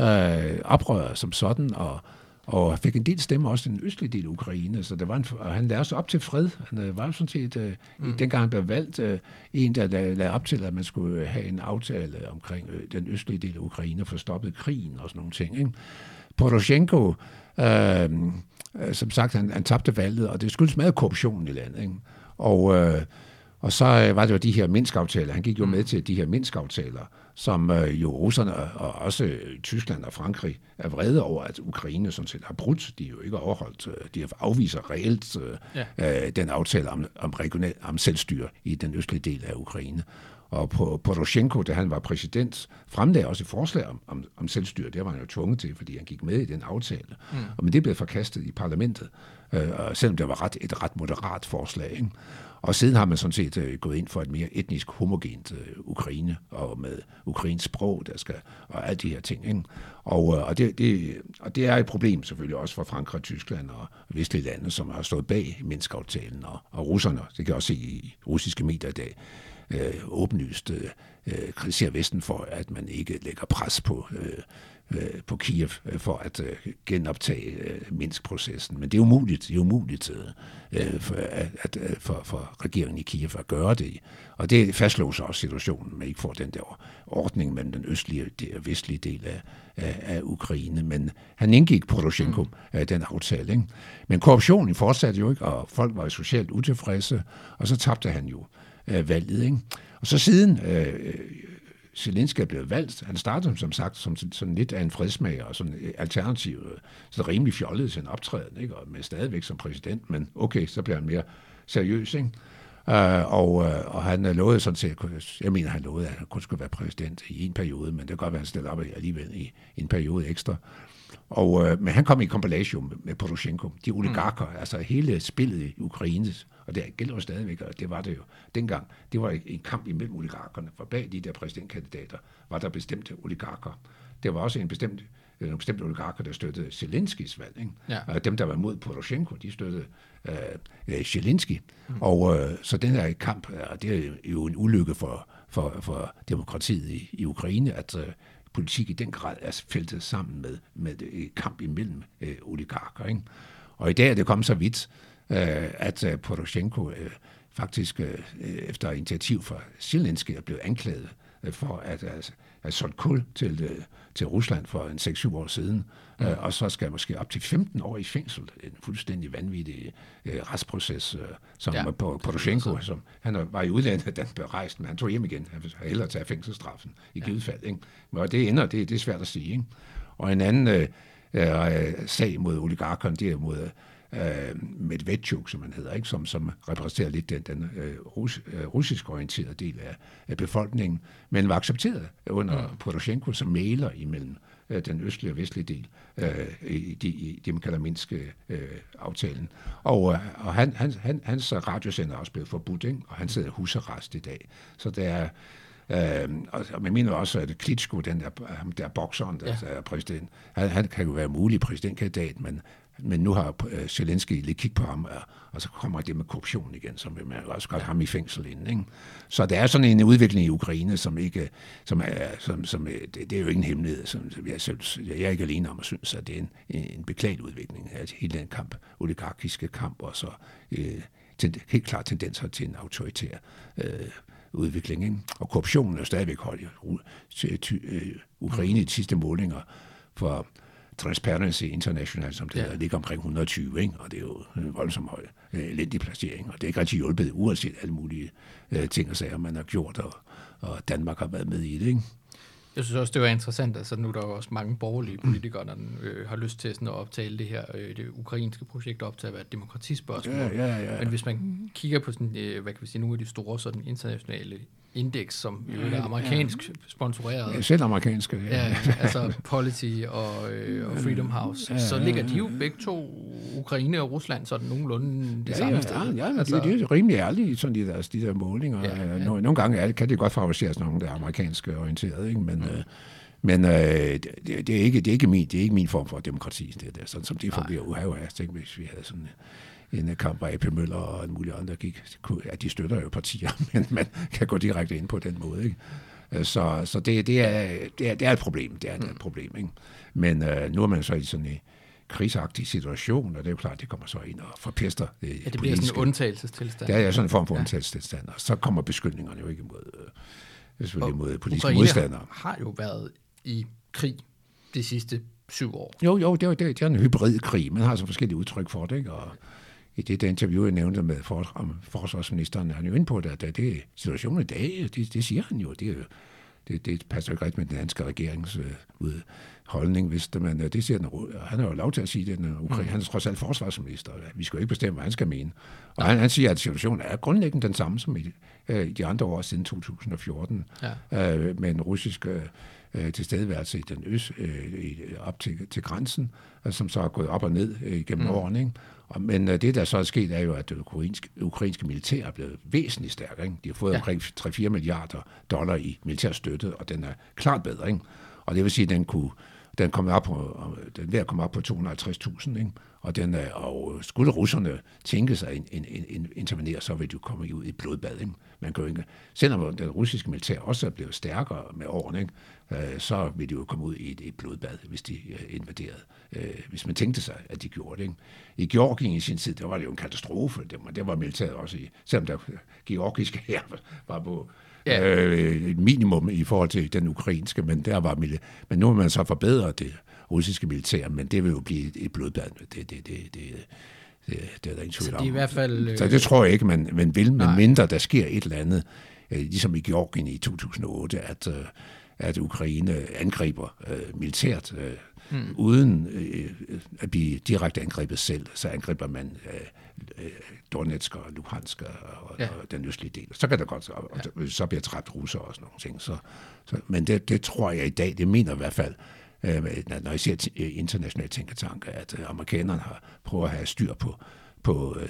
øh, oprør som sådan, og og fik en del stemmer også i den østlige del af Ukraine, så der var en, og han lavede sig op til fred. Han øh, var sådan set, øh, mm. dengang han blev valgt, øh, en, der lavede op til, at man skulle have en aftale omkring øh, den østlige del af Ukraine, for stoppet krigen og sådan nogle ting. Ikke? Poroshenko, øh, øh, som sagt, han, han tabte valget, og det skyldes meget korruption i landet. Ikke? Og, øh, og så øh, var det jo de her Minsk-aftaler. Han gik jo mm. med til de her Minsk-aftaler, som øh, jo russerne og også Tyskland og Frankrig er vrede over, at Ukraine sådan set har brudt. De er jo ikke overholdt. Øh, de har afviser reelt øh, ja. øh, den aftale om, om, regional, om selvstyre i den østlige del af Ukraine. Og på Poroshenko, da han var præsident, fremlagde også et forslag om, om, om selvstyre. Det var han jo tvunget til, fordi han gik med i den aftale. Mm. Og men det blev forkastet i parlamentet, øh, selvom det var ret, et ret moderat forslag. Ikke? Og siden har man sådan set øh, gået ind for et mere etnisk homogent øh, Ukraine, og med ukrainsk sprog, der skal, og alle de her ting. Ikke? Og, øh, og, det, det, og det er et problem selvfølgelig også for Frankrig, Tyskland og vestlige lande, som har stået bag Minsk-aftalen, og, og russerne, det kan jeg også se i russiske medier i dag, øh, åbenlyst øh, øh kritiserer Vesten for, at man ikke lægger pres på øh, øh, på Kiev øh, for at øh, genoptage øh, Minsk-processen. Men det er umuligt, det er umuligt øh, for, at, at, for, for regeringen i Kiev at gøre det. Og det fastslår så også situationen, at man ikke får den der ordning mellem den østlige og vestlige del af, af, af Ukraine. Men han indgik Poroshenko mm. den aftale. Ikke? Men korruptionen fortsatte jo ikke, og folk var socialt utilfredse, og så tabte han jo øh, valget. Ikke? Og så siden øh, Zelensky er blevet valgt. Han startede som sagt som sådan lidt af en fredsmager og sådan øh, alternativ, øh, så rimelig fjollet sin optræden, ikke? og med stadigvæk som præsident, men okay, så bliver han mere seriøs, ikke? Uh, og, uh, og han lovede sådan set, jeg mener, han lovede, at han kun skulle være præsident i en periode, men det kan godt være, at han stillede op alligevel i en periode ekstra. Og, øh, men han kom i kompilation med, med Poroshenko, de oligarker, mm. altså hele spillet i Ukraine, og det gælder jo stadigvæk, og det var det jo dengang. Det var en kamp imellem oligarkerne, for bag de der præsidentkandidater var der bestemte oligarker. Det var også en bestemt øh, nogle bestemte oligarker, der støttede Zelenskis valg. Ikke? Ja. Og dem, der var mod Poroshenko, de støttede øh, Zelensky. Mm. Og øh, så den her kamp, og det er jo en ulykke for, for, for demokratiet i, i Ukraine, at øh, politik i den grad er feltet sammen med, med det, kamp imellem øh, oligarker. Ikke? Og i dag er det kommet så vidt, øh, at øh, Poroshenko øh, faktisk øh, øh efter initiativ fra Zelensky er blevet anklaget øh, for at altså, have solgt kul til, øh, til Rusland for en 6-7 år siden, mm. øh, og så skal måske op til 15 år i fængsel. En fuldstændig vanvittig øh, retsproces, øh, som ja, på Poroshenko, som han var i udlandet, han blev rejst, men han tog hjem igen. Han ville hellere tage fængselsstraffen i ja. givet fald. Ikke? Men det ender, det, det er svært at sige. Ikke? Og en anden øh, øh, sag mod oligarkerne, det er mod øh, Medvedchuk, som man hedder, ikke? Som, som repræsenterer lidt den, den øh, rus, øh, russisk orienterede del af, af befolkningen, men var accepteret under mm. Poroshenko som maler imellem øh, den østlige og vestlige del øh, i, de, i det, man kalder Minsk-aftalen. Øh, og øh, og han, han, han, hans radiosender er også blevet forbudt, ikke? og han sidder husarrest i dag. Så det er Øh, og man mener også, at Klitschko, den der, der bokseren, der ja. er præsident, han, han kan jo være mulig præsidentkandidat, men men nu har øh, Zelensky lige kig på ham, og så kommer det med korruption igen, som vil man også godt ham i fængsel inden. Ikke? Så der er sådan en udvikling i Ukraine, som ikke, som er, som, som, øh, det, det er jo ikke en hemmelighed, som, som jeg, selv, jeg er ikke alene om at synes, at det er en, en beklagelig udvikling af hele den kamp, oligarkiske kamp, og så øh, tend, helt klart tendenser til en autoritær øh, udvikling. Ikke? Og korruptionen er stadigvæk høj. Øh, Ukraine i de sidste målinger for Transparency International, som det ja. hedder, ligger omkring 120, ikke? og det er jo en voldsom høj øh, elendig placering, og det er ikke rigtig hjulpet, uanset alle mulige øh, ting og sager, man har gjort, og, og Danmark har været med i det. Ikke?
Jeg synes også, det var interessant, altså nu er der jo også mange borgerlige politikere, der øh, har lyst til sådan at optale det her øh, det ukrainske projekt op til at være et demokratispørgsmål.
Ja, ja, ja, ja.
Men hvis man kigger på sådan, øh, hvad kan vi sige, nogle af de store sådan internationale indeks, som jo er amerikansk ja. sponsoreret.
Ja, selv amerikanske.
Ja, ja altså Polity og, øh, og Freedom House. Ja, ja, så ligger de jo begge to, Ukraine og Rusland, sådan nogenlunde det
ja,
samme
ja,
sted.
Ja, ja altså, det, det er rimelig ærligt, sådan de der, de der målinger. Ja, ja. Nogle, nogle gange er det, kan det godt favoriseres, nogle der er amerikansk orienteret, ikke? men... Mm. Øh, men øh, det, det, er ikke, det, er ikke min, det er ikke min form for demokrati, det der, sådan som det fungerer. Uha, jeg tænkte, hvis vi havde sådan en kamp, hvor AP Møller og en mulig andre gik. Ja, de støtter jo partier, men man kan gå direkte ind på den måde. Ikke? Øh, så, så det, det, er, det, er, det er et problem. Det er et mm. problem. Ikke? Men øh, nu er man så i sådan en krigsagtig situation, og det er jo klart, det kommer så ind og forpester
det Ja, det bliver sådan en undtagelsestilstand.
Det er sådan en form for ja. undtagelsestilstand, og så kommer beskyldningerne jo ikke mod, øh, selvfølgelig mod politiske Ukraine modstandere.
har jo været i krig de sidste syv år.
Jo, jo, det er, det er en hybridkrig. Man har så forskellige udtryk for det, ikke? og i det der interview, jeg nævnte med for, om forsvarsministeren, han er jo inde på det, at det er situationen i dag, det, det siger han jo, det, er jo, det, det passer ikke rigtigt med den danske regerings øh, holdning, hvis det, men øh, det siger den, han har jo lov til at sige det, den Ukraine, mm. han er trods alt forsvarsminister, vi skal jo ikke bestemme, hvad han skal mene. Og han, han siger, at situationen er grundlæggende den samme som i, øh, de andre år siden 2014, ja. øh, med en russisk øh, øh, tilstedeværelse i den øst, øh, op til, til grænsen, øh, som så er gået op og ned øh, gennem mm. årene. Ikke? Og, men øh, det, der så er sket, er jo, at det ukrainske, ukrainske militær er blevet væsentligt stærkere. Ikke? De har fået ja. omkring 3-4 milliarder dollar i militær støtte, og den er klart bedre. Ikke? Og det vil sige, at den kunne den kommer op på, den er ved at komme op på 250.000, ikke? Og, den, og skulle russerne tænke sig in, in, in, intervenere, så vil de jo komme ud i blodbad. Ikke? Man kan jo ikke, selvom den russiske militær også er blevet stærkere med årene, ikke? Øh, så vil de jo komme ud i et, et blodbad, hvis de øh, invaderede. Øh, hvis man tænkte sig, at de gjorde det. Ikke? I Georgien i sin tid, der var det jo en katastrofe. Det var, det var militæret også i, selvom der georgiske her var på ja. øh, et minimum i forhold til den ukrainske, men der var men nu har man så forbedret det russiske militær, men det vil jo blive et blodbad. Det, det, det, det, det, det er der ingen tvivl om.
i hvert fald...
Så det tror jeg ikke, man, man vil, men mindre der sker et eller andet, øh, ligesom i Georgien i 2008, at, øh, at Ukraine angriber øh, militært, øh, mm. uden øh, at blive direkte angrebet selv, så angriber man øh, øh, Donetsk og Luhansk og, ja. og den østlige del. Så kan det godt, og, ja. så bliver træt russer og sådan nogle ting. Så, så, men det, det tror jeg i dag, det mener i hvert fald øh, når jeg siger internationale tænketanke, at øh, amerikanerne har prøvet at have styr på, på, øh,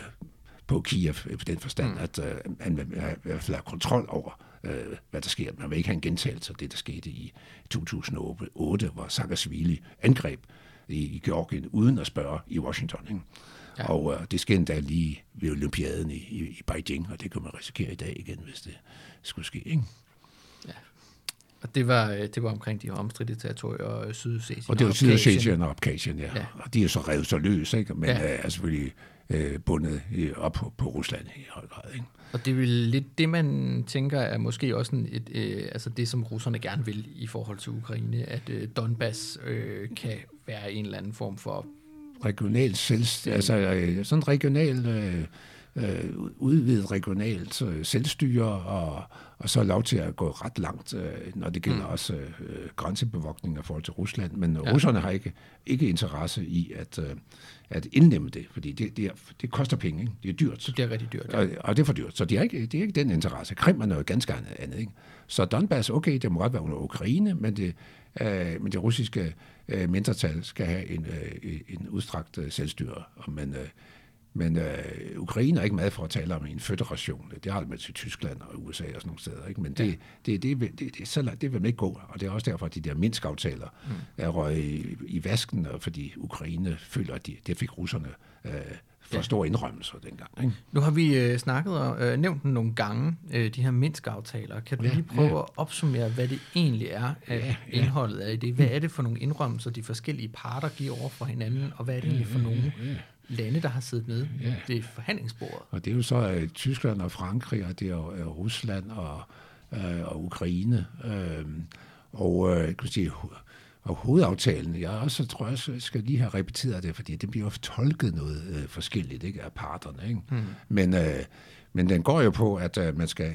på Kiev på den forstand, mm. at øh, han vil i hvert fald have kontrol over, øh, hvad der sker. Man vil ikke have en gentagelse af det, der skete i 2008, hvor Saakashvili angreb i, i Georgien uden at spørge i Washington. Ikke? Ja. Og øh, det skete endda lige ved Olympiaden i, i, i Beijing, og det kan man risikere i dag igen, hvis det skulle ske. Ikke?
Ja. Og det var, øh, det var omkring de omstridte territorier, øh, Sydossetien
og det var Sydossetien og Abkhazien, ja. ja. Og de er så revet så løs, ikke? men ja. er selvfølgelig øh, bundet op på, på Rusland i høj grad. Ikke?
Og det er vel lidt det, man tænker er måske også en, et, øh, altså det, som russerne gerne vil i forhold til Ukraine, at øh, Donbass øh, kan være en eller anden form for...
Regionalt selvstyre, altså øh, sådan regional... Øh, øh, udvidet regionalt øh, selvstyre, og, og så lov til at gå ret langt, øh, når det gælder mm. også øh, grænsebevogtning i forhold til Rusland. Men ja. russerne har ikke, ikke interesse i at, øh, at indlemme det, fordi det, det, er, det koster penge. Ikke? Det er dyrt.
Det er rigtig dyrt.
Ja. Og, og det er for dyrt. Så det er ikke, det er ikke den interesse. Krim er noget ganske andet. Ikke? Så Donbass, okay, det må godt være under Ukraine, men det, øh, men det russiske øh, mindretal skal have en, øh, en udstrakt øh, selvstyre. Men øh, men øh, Ukraine er ikke med for at tale om en federation. Det har det med til Tyskland og USA og sådan nogle steder. Ikke? Men det, ja. det, det, det, det, det, så, det vil man ikke gå. Og det er også derfor, at de der Minsk-aftaler mm. er røget i, i vasken, fordi Ukraine føler, at de, det fik russerne øh, for ja. store indrømmelser dengang. Ikke?
Nu har vi øh, snakket og øh, nævnt nogle gange, øh, de her Minsk-aftaler. Kan du ja, lige prøve ja. at opsummere, hvad det egentlig er, at ja, ja. indholdet af det? Hvad er det for nogle indrømmelser, de forskellige parter giver over for hinanden, og hvad er det egentlig for nogle lande, der har siddet med ja. det forhandlingsbordet.
Og det er jo så uh, Tyskland og Frankrig, og det er uh, Rusland og, uh, og Ukraine. Uh, og uh, kan sige, og hovedaftalen, jeg også tror jeg skal lige have repeteret det, fordi det bliver jo tolket noget uh, forskelligt ikke, af parterne. Ikke? Mm. Men uh, men den går jo på, at uh, man skal,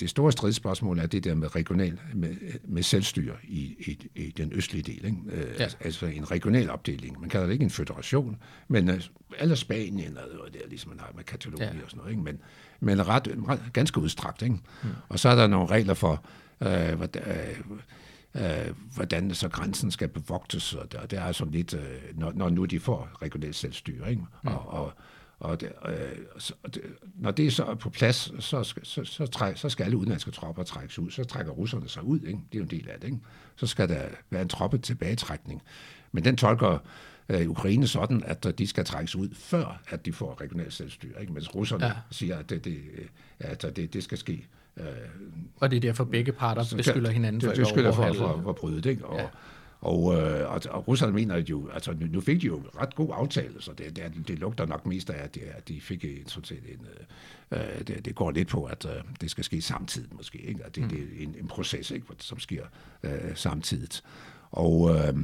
det store stridsspørgsmål er det der med regional, med, med selvstyre i, i, i den østlige del. Ikke? Uh, ja. altså, altså en regional opdeling. Man kalder det ikke en federation, men uh, alle Spanien og det er ligesom man har med Katalonien ja. og sådan noget. Ikke? Men, men ret, ret, ganske udstrakt. Ikke? Mm. Og så er der nogle regler for, uh, hvordan, uh, hvordan så grænsen skal bevogtes, og det, det er sådan lidt, uh, når, når nu de får regionalt selvstyre. Ikke? Mm. Og, og og det, øh, så, det, når det er så på plads, så, så, så, så, træk, så skal alle udenlandske tropper trækkes ud. Så trækker russerne sig ud. Ikke? Det er jo en del af det. Ikke? Så skal der være en troppe tilbagetrækning. Men den tolker øh, Ukraine sådan, at de skal trækkes ud, før at de får regionalt selvstyre. Ikke? Mens russerne ja. siger, at det, det, at det, det skal ske. Øh,
og det er derfor, begge parter beskylder hinanden for,
det, det for, for, for, for at bryde det. Ikke? Og, ja. Og, øh, og, og russerne mener jo, altså nu fik de jo ret god aftale, så det, det, det lugter nok mest af, at, det, at de fik en, sådan set en, øh, øh, det, det går lidt på, at øh, det skal ske samtidig måske, ikke? At det, mm. det er en, en proces, ikke? som sker øh, samtidig. Og, øh,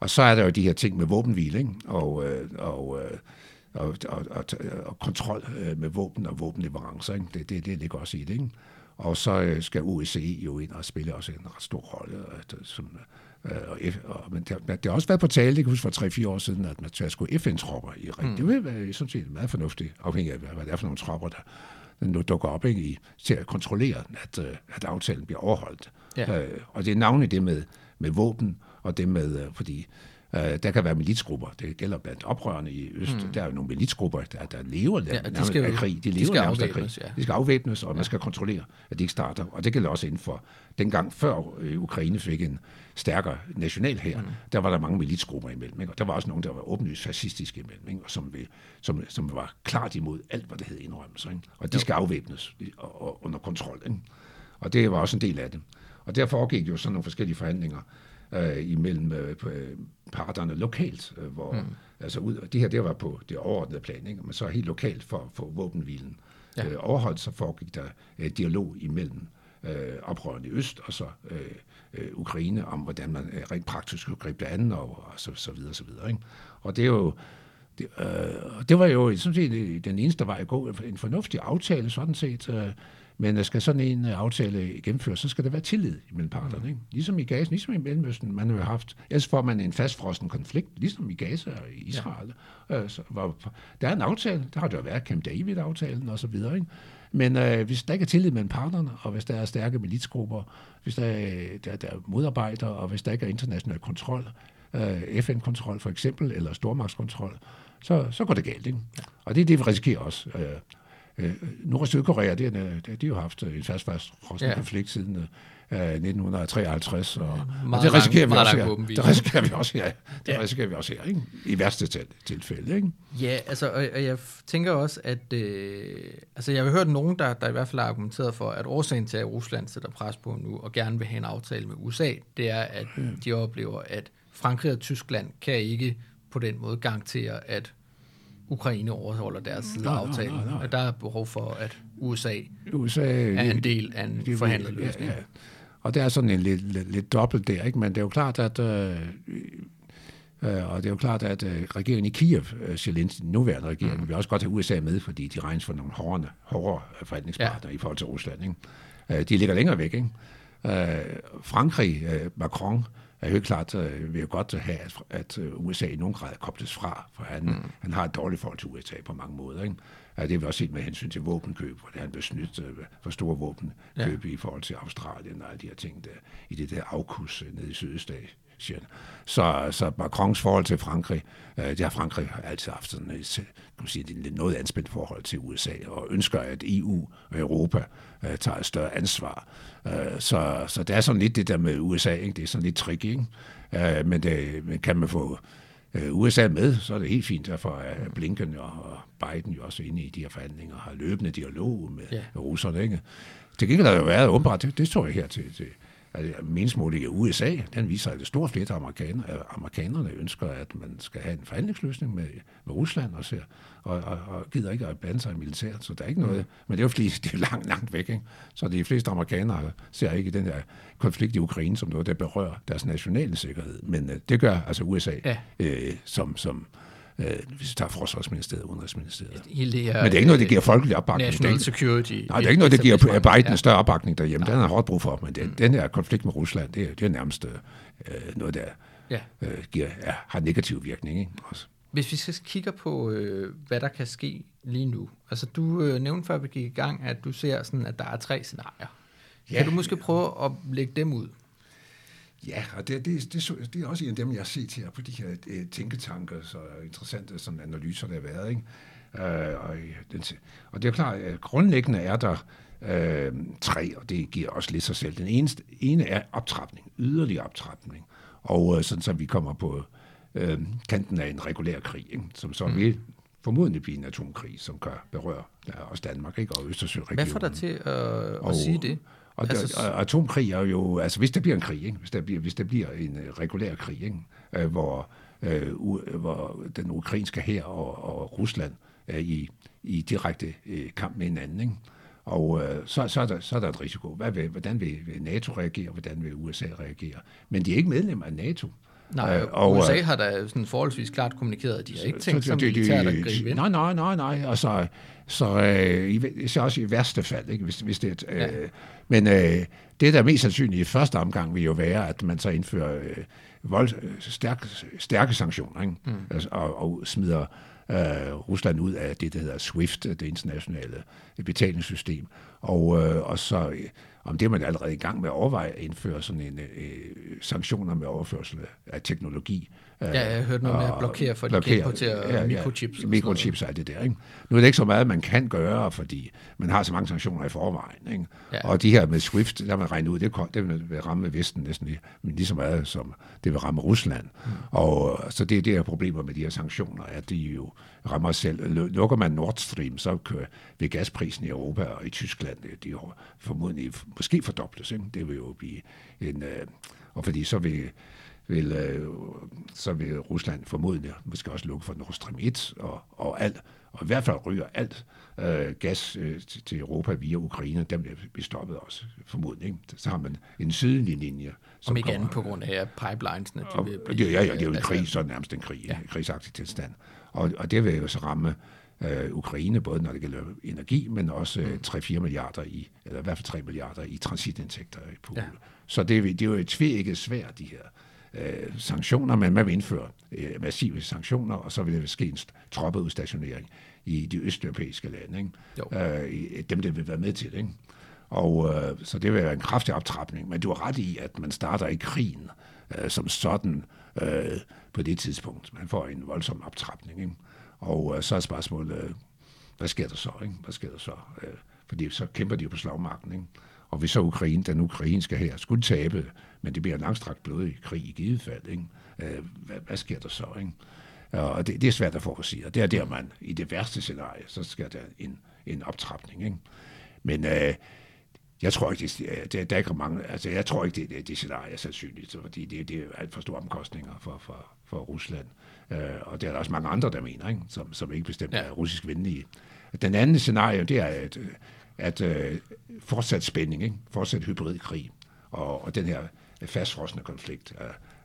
og så er der jo de her ting med våbenhvile, ikke? Og, øh, og øh, og, og, og, og kontrol øh, med våben og våbenleverancer. Ikke? Det, det, det ligger også i det. Ikke? Og så øh, skal OSCE jo ind og spille også en ret stor rolle, som, Øh, og, men det, det har også været på tale, jeg kan huske for 3-4 år siden, at man tager skulle FN-tropper i ring. Mm. Det vil være sådan set meget fornuftigt, afhængig af, hvad det er for nogle tropper, der, nu dukker op ikke, i, til at kontrollere, at, øh, at aftalen bliver overholdt. Ja. Øh, og det er navnet det med, med våben, og det med, øh, fordi Uh, der kan være militsgrupper. Det gælder blandt oprørende i Øst. Mm. Der er jo nogle militsgrupper, der, der lever ja, de skal, af krig. De lever de skal afvæbnes, Ja. De skal afvæbnes, og ja. man skal kontrollere, at de ikke starter. Og det gælder også inden for dengang, før Ukraine fik en stærkere national her, mm. der var der mange militsgrupper imellem. Ikke? Og der var også nogle, der var åbenlyst fascistiske imellem, ikke? Og som, som, som var klart imod alt, hvad det hed indrømmelser. Ikke? Og de skal afvæbnes og, og, under kontrol. Ikke? Og det var også en del af det. Og der foregik jo sådan nogle forskellige forhandlinger øh, imellem øh, øh, parterne lokalt, øh, hvor mm. altså ud, det her det var på det overordnede plan, ikke? men så helt lokalt for, for våbenhvilen ja. øh, overholdt, så foregik der øh, dialog imellem øh, oprørende i øst og så øh, øh, Ukraine om, hvordan man øh, rent praktisk skulle gribe det an og, og så, så videre, så videre. Ikke? Og det er jo det, øh, det var jo sådan set den eneste vej at gå, en fornuftig aftale sådan set, øh, men skal sådan en øh, aftale gennemføres, så skal der være tillid mellem parterne. Mm. Ikke? Ligesom i Gaza, ligesom i Mellemøsten, man har haft, ellers får man en fastfrossen konflikt, ligesom i Gaza og i Israel. Ja. Øh, så, hvor, der er en aftale, der har det jo været Camp David-aftalen og så videre. Ikke? Men øh, hvis der ikke er tillid mellem parterne, og hvis der er stærke militsgrupper, hvis der er, der, der er modarbejder, og hvis der ikke er international kontrol, øh, FN-kontrol for eksempel, eller stormagtskontrol, så, så går det galt. Ikke? Og det er det, vi risikerer også. Øh, øh, Nord- og Sydkorea, det, det, de har jo haft en fast fast ja. konflikt siden øh, 1953, og, og det risikerer vi også her. Det risikerer vi også her. Det ja. risikerer vi også her, ikke? I værste tilfælde, ikke?
Ja, altså, og, og jeg tænker også, at øh, altså, jeg har hørt nogen, der, der i hvert fald har argumenteret for, at årsagen til, at Rusland sætter pres på nu, og gerne vil have en aftale med USA, det er, at de oplever, at Frankrig og Tyskland kan ikke på den måde garantere, at Ukraine overholder deres side af aftalen. Nej, nej, nej. Der er behov for, at USA, USA er en del af en forhandlet løsning. Ja, ja.
Og det er sådan en lidt, lidt, lidt dobbelt der, ikke? men det er jo klart, at øh, øh, og det er jo klart, at øh, regeringen i Kiev, øh, Zelensky, den nuværende regering, mm. vil også godt have USA med, fordi de regnes for nogle hårde, hårde forhandlingspartnere ja. i forhold til Rusland. Ikke? Øh, de ligger længere væk. Ikke? Øh, Frankrig, øh, Macron, er jo klart, øh, vil jo godt have, at, at øh, USA i nogen grad kobles fra, for han, mm. han har et dårligt forhold til USA på mange måder. Ikke? Ja, det har vi også set med hensyn til våbenkøb, hvor han blev snydt øh, for store våbenkøb ja. i forhold til Australien og alle de her ting der, i det der afkus øh, nede i Sydøstasien. Så, så Macrons forhold til Frankrig, øh, det har Frankrig altid haft sådan et, kan sige, et noget anspændt forhold til USA, og ønsker, at EU og Europa øh, tager et større ansvar. Øh, så, så det er sådan lidt det der med USA, ikke? det er sådan lidt tricky, ikke? Øh, men det men kan man få øh, USA med, så er det helt fint. Derfor er Blinken og Biden jo også inde i de her forhandlinger, har løbende dialog med ja. russerne. Ikke? Til gengæld har der jo været åbenbart, det, det står jeg her til, til altså, meningsmåling i USA, den viser, at det store flertal af amerikaner, amerikanerne ønsker, at man skal have en forhandlingsløsning med, med Rusland og, ser, og, og, og gider ikke at bande sig i militæret, så der er ikke noget, mm. men det er jo fordi, det er langt, langt væk, ikke? så de fleste amerikanere ser ikke den her konflikt i Ukraine som noget, der berører deres nationale sikkerhed, men uh, det gør altså USA ja. øh, som, som øh, hvis vi tager Forsvarsministeriet og Udenrigsministeriet. Det her, Men det er ikke noget, der giver folkelig opbakning.
National det security.
Nej, det er ikke noget, der giver Biden ja. større opbakning derhjemme. Nej. Den har hårdt brug for, men det, mm. den her konflikt med Rusland, det, er, det er nærmest øh, noget, der ja. øh, giver, ja, har negativ virkning. Ikke? Også.
Hvis vi skal kigge på, øh, hvad der kan ske lige nu. Altså, du øh, nævnte før vi gik i gang, at du ser sådan, at der er tre scenarier. Ja. Kan du måske prøve at lægge dem ud?
Ja, og det, det, det, det er også en af dem, jeg har set her på de her uh, tænketanker, så interessante sådan analyser, der har været. Ikke? Uh, og, den, og det er klart, at grundlæggende er der uh, tre, og det giver også lidt sig selv. Den eneste, ene er optrapning, yderligere optrapning, og uh, sådan så vi kommer på uh, kanten af en regulær krig, ikke? som så mm. vil formodentlig blive en atomkrig, som kan berøre ja, også Danmark ikke? og Østersøregionen.
Hvad får dig til at, og, sige det?
Og, altså, atomkrig er jo, altså hvis der bliver en krig, ikke? Hvis, der bliver, hvis der bliver en uh, regulær krig, ikke? Uh, hvor, u, hvor den ukrainske her og, og Rusland er i, i direkte uh, kamp med hinanden, ikke? Og uh, så, så, er der, så er der et risiko. Hvad vil, hvordan vil, NATO reagere? Hvordan vil USA reagere? Men de er ikke medlemmer af NATO.
Nej, øh, og USA har da sådan forholdsvis klart kommunikeret, at de har ikke tænkt sig militært at gribe ind.
Nej, nej, nej, nej. Altså, så øh, så også i værste fald, ikke? Hvis, hvis det, øh, ja. Men øh, det, der er mest sandsynligt i første omgang, vil jo være, at man så indfører øh, vold, stærke, stærke sanktioner, ikke? Mm. Altså, og, og smider øh, Rusland ud af det, der hedder SWIFT, det internationale betalingssystem. Og, øh, og så om det er man allerede i gang med at overveje at indføre sådan en øh, sanktioner med overførsel af teknologi.
Ja, jeg har hørt noget med at blokere for, at de kan importere ja, mikrochips. Ja,
mikrochips er det der. Ikke? Nu er det ikke så meget, man kan gøre, fordi man har så mange sanktioner i forvejen. Ikke? Ja. Og de her med SWIFT, der man regnet ud, det, det vil ramme Vesten næsten lige, lige så meget, som det vil ramme Rusland. Mm. Og så det er det her problemer med de her sanktioner, at de jo rammer selv. Lukker man Nord Stream, så vil gasprisen i Europa og i Tyskland, de jo formodentlig måske fordobles. Ikke? Det vil jo blive en... Øh, og fordi så vil vil, øh, så vil Rusland formodentlig måske også lukke for Nord Stream 1 og, og alt, og i hvert fald ryger alt øh, gas øh, til, Europa via Ukraine, dem vil blive stoppet også, formodentlig. Så har man en sydlig linje.
Som Om ikke andet på grund af pipelinesene.
De vil blive, ja, ja, det er jo en krig, så nærmest en krig, ja. en krigsagtig tilstand. Og, og det vil jo så ramme øh, Ukraine, både når det gælder energi, men også øh, 3-4 mm. milliarder i, eller i hvert fald 3 milliarder i transitindtægter i Polen. Ja. Så det, det er jo et tvækket svært, de her øh, sanktioner, men man vil indføre øh, massive sanktioner, og så vil der ske en troppeudstationering i de østeuropæiske lande. Ikke? Øh, dem, der vil være med til det. Ikke? Og øh, så det vil være en kraftig optrapning, men du har ret i, at man starter i krigen øh, som sådan, øh, på det tidspunkt. Man får en voldsom optrapning. Ikke? Og øh, så er spørgsmålet, øh, hvad sker der så? Ikke? Hvad sker der så? Øh, fordi så kæmper de jo på slagmarken. Ikke? Og hvis så Ukraine, den ukrainske her skulle tabe, men det bliver en langstrakt blodig krig i givet fald, ikke? Øh, hvad, hvad sker der så? Ikke? Og det, det er svært at forudsige, og det er der, man i det værste scenarie, så skal der en, en optrapning. Ikke? Men øh, jeg tror ikke, det, det, der er ikke mange, altså jeg tror ikke, det, det, det scenarie er sandsynligt, fordi det, det er alt for store omkostninger for, for, for Rusland. Øh, og der er der også mange andre, der mener, ikke? Som, som ikke bestemt ja. er russisk venlige. Den anden scenarie, det er, at, at uh, fortsat spænding, ikke? fortsat hybridkrig, og, og den her fastfrosne konflikt.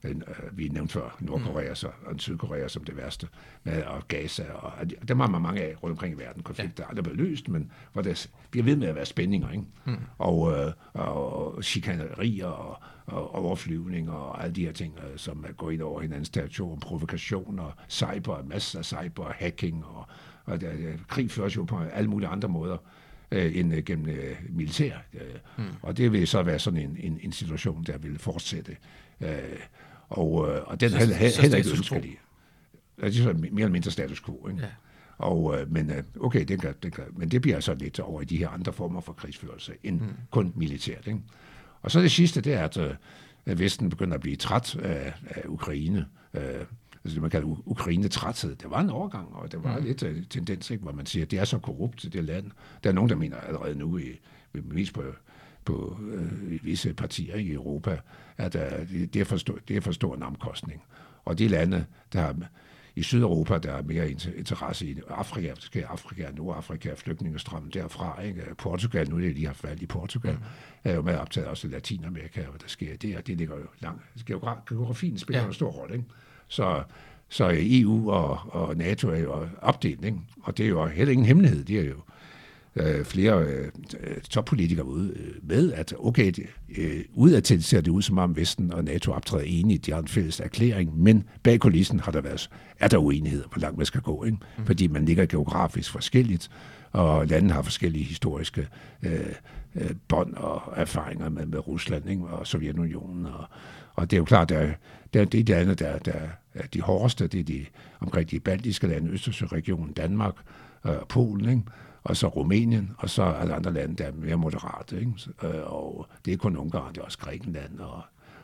En, uh, vi nævnte før Nordkorea mm. så, og Sydkorea som det værste, med, og Gaza, og der har man mange af rundt omkring i verden, konflikter, ja. der aldrig blevet løst, men hvor der bliver ved med at være spændinger, ikke? Mm. Og, uh, og chikanerier og, og overflyvning og alle de her ting, uh, som går ind over hinandens territorium, provokationer, cyber, masser af cyber, hacking, og, og der, krig føres jo på alle mulige andre måder øh, end øh, gennem øh, militær. Øh, mm. Og det vil så være sådan en, en, en situation, der vil fortsætte. Øh, og, øh, og den så, heller, så heller ikke ønskelig. Det er så mere eller mindre status quo. Ikke? Ja. Og, øh, men øh, okay, det kan, det kan, men det bliver så lidt over i de her andre former for krigsførelse, end mm. kun militært. Ikke? Og så det sidste, det er, at, øh, at Vesten begynder at blive træt af, af Ukraine. Øh, altså det, man kalder Ukraine-træthed. Det var en overgang, og det var mm. lidt uh, tendens, ikke, hvor man siger, at det er så korrupt, det land. Der er nogen, der mener allerede nu, i, mest på, på uh, visse partier i Europa, at uh, det, er for stor, det er for stor en omkostning. Og de lande, der har i Sydeuropa, der er mere interesse i Afrika, skal Afrika, Nordafrika, flygtningestrømmen derfra. Ikke? Portugal, nu er det lige har valgt i Portugal, mm. er jo med optaget også i Latinamerika, hvad der sker der. Det ligger jo langt. Geografien spiller ja. en stor rolle. Ikke? Så, så EU og, og NATO er jo opdelt, ikke? og det er jo heller ingen hemmelighed. Det er jo øh, flere øh, toppolitikere ude øh, med, at okay, det, øh, udadtil ser det ud som om Vesten og NATO optræder enige, de har en fælles erklæring, men bag kulissen har der været, er der uenighed, hvor langt man skal gå, ikke? Mm. fordi man ligger geografisk forskelligt, og landene har forskellige historiske øh, øh, bånd og erfaringer med, med Rusland ikke? og Sovjetunionen. Og, og det er jo klart, at det er de lande, der, der er de hårdeste, det er de omkring de baltiske lande, Østersøregionen, Danmark, øh, Polen, ikke? Og så Rumænien, og så alle andre lande, der er mere moderate. Ikke? Øh, og det er kun Ungarn, det er også Grækenland, og,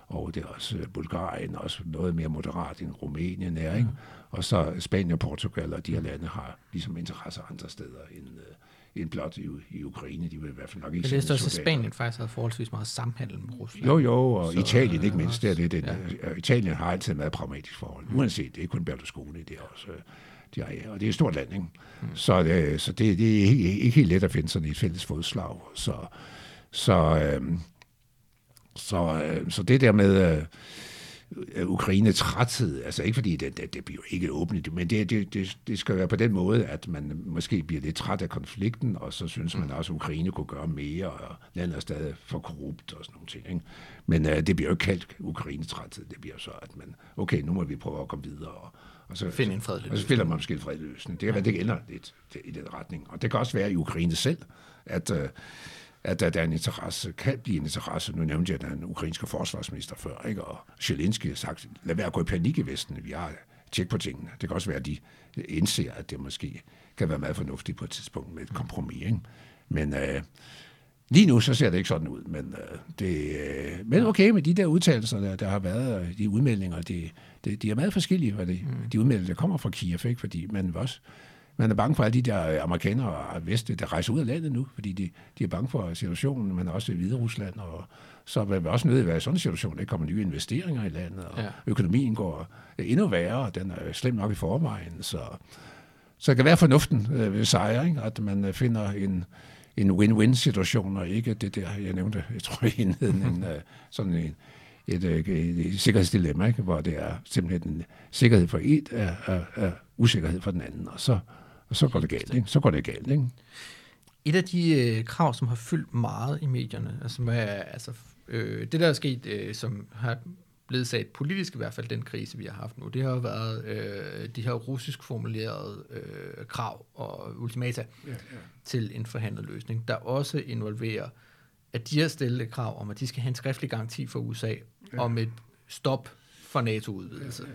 og det er også Bulgarien, også noget mere moderat end Rumænien er. Ikke? Mm. Og så Spanien og Portugal, og de her lande har ligesom interesser andre steder end, øh, end blot i, i Ukraine. De vil i hvert fald nok ikke
Jeg læste også, at Spanien faktisk havde forholdsvis meget samhandel med Rusland.
Jo, jo, og så, Italien ikke mindst. Det er det, det, ja. Italien har altid meget pragmatisk forhold. Uanset, det er kun Berlusconi, det er også... De er, og det er et stort land, ikke? Mm. Så, øh, så det, det er ikke, ikke helt let at finde sådan et fælles fodslag. Så, så, øh, så, øh, så det der med... Øh, Ukraine træthed, altså ikke fordi det, det, det bliver ikke åbent, men det, det, det, det skal være på den måde, at man måske bliver lidt træt af konflikten, og så synes man også, at Ukraine kunne gøre mere, og landet er stadig for korrupt og sådan nogle ting. Ikke? Men uh, det bliver jo ikke kaldt Ukraine-træthed, det bliver så, at man, okay, nu må vi prøve at komme videre, og,
og så, Find en fredelig
Og så finder man måske en fredelig løsning. Det kan ja. være, det ender lidt i den retning. Og det kan også være i Ukraine selv, at, uh, at der, der er en interesse, kan blive en interesse. Nu nævnte jeg den ukrainske forsvarsminister før, ikke? og Zelensky har sagt, lad være at gå i panik i Vesten, vi har tjek på tingene. Det kan også være, at de indser, at det måske kan være meget fornuftigt på et tidspunkt med et kompromis. Ikke? Men øh, lige nu, så ser det ikke sådan ud. Men, øh, det, øh, men okay, med de der udtalelser, der, der har været, de udmeldinger, de, de, de er meget forskellige, hvad det, mm. de udmeldinger, der kommer fra Kiev, ikke? fordi man også man er bange for alle de der amerikanere og veste, der rejser ud af landet nu, fordi de, de er bange for situationen, men også i Hvide Rusland, og så vil vi også nødt til at være i sådan en situation, der kommer nye investeringer i landet, og ja. økonomien går endnu værre, og den er slem nok i forvejen, så, så det kan være fornuften øh, ved sejre, ikke? at man finder en, en win-win-situation, og ikke det der, jeg nævnte, jeg tror i en, øh, sådan en, et, et, et, et sikkerhedsdilemma, ikke? hvor det er simpelthen en sikkerhed for et, er, er, er usikkerhed for den anden, og så og så går det galt, ikke? Så går det galt, ikke?
Et af de øh, krav, som har fyldt meget i medierne, altså, med, altså øh, det der er sket, øh, som har sat politisk i hvert fald, den krise, vi har haft nu, det har jo været øh, de her russisk formulerede øh, krav og ultimata ja, ja. til en forhandlet løsning, der også involverer, at de har stillet krav om, at de skal have en skriftlig garanti fra USA ja. om et stop for NATO-udvidelse.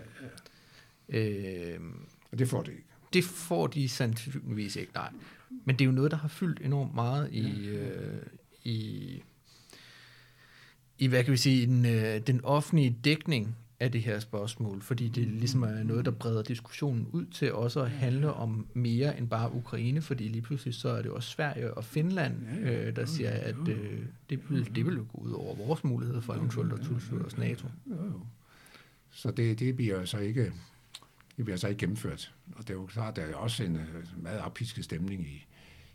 Ja, ja, ja. Øh,
og det får det ikke.
Det får de sandsynligvis ikke, nej. Men det er jo noget, der har fyldt enormt meget i, øh, i, i hvad kan vi sige, den, øh, den offentlige dækning af det her spørgsmål, fordi det ligesom er noget, der breder diskussionen ud til også at handle om mere end bare Ukraine, fordi lige pludselig så er det også Sverige og Finland, øh, der siger, at øh, det, vil, det vil gå ud over vores mulighed for eventuelt at tilslutte os NATO.
Så det, det bliver så ikke det bliver så ikke gennemført. Og det er jo klart, der er også en uh, meget oppisket stemning i,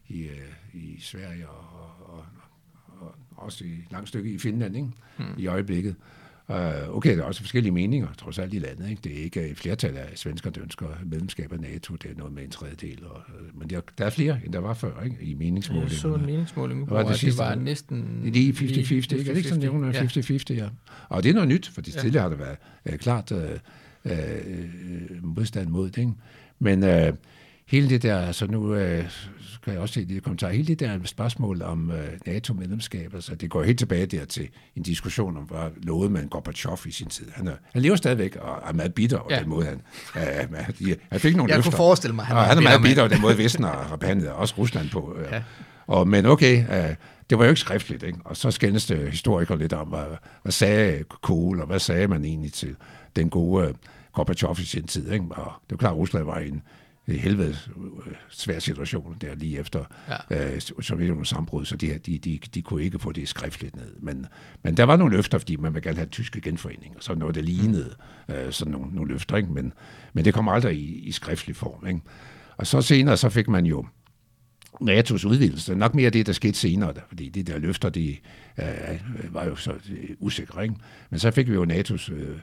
i, uh, i Sverige og, og, og også i langt stykke i Finland ikke? Mm. i øjeblikket. Uh, okay, der er også forskellige meninger, trods alt i landet. Ikke? Det er ikke et flertal af svensker, der ønsker medlemskab af NATO. Det er noget med en tredjedel. Og, uh, men der, der er flere, end der var før ikke? i meningsmålingerne. Jeg
så en meningsmåling, hvor det, det var næsten...
Lige 50-50, ikke? Er det ikke sådan, 50-50, ja. Og det er noget nyt, for ja. tidligere har det været uh, klart... Uh, øh, modstand mod det. Ikke? Men øh, hele det der, altså nu øh, skal jeg også se det kommentar, hele det der spørgsmål om øh, NATO-medlemskab, altså det går helt tilbage der til en diskussion om, hvad lovede man Gorbachev i sin tid. Han, er, han lever stadigvæk og er meget bitter over ja. den måde, han, øh, de, han fik nogle
Jeg
løfter.
kunne forestille mig,
han, og han er meget bitter over den måde, Vesten har behandlet også Rusland på. Øh. Ja. Og, men okay, øh, det var jo ikke skriftligt, ikke? og så skændes det historikere lidt om, hvad, hvad sagde Kohl, og hvad sagde man egentlig til den gode øh, Gorbachev i sin tid. Ikke? Og det er klart, at Rusland var i en helvede øh, svær situation der lige efter ja. øh, Sovjetunionens sambrud, så de, de, de, de kunne ikke få det skriftligt ned. Men, men der var nogle løfter, fordi man ville gerne have tyske genforening, og så noget, der lignede øh, sådan nogle, nogle løfter, ikke? Men, men det kom aldrig i, i skriftlig form. Ikke? Og så senere, så fik man jo NATO's udvidelse. Nok mere det, der skete senere, fordi de der løfter, de øh, var jo så øh, usikre. Ikke? Men så fik vi jo NATO's øh,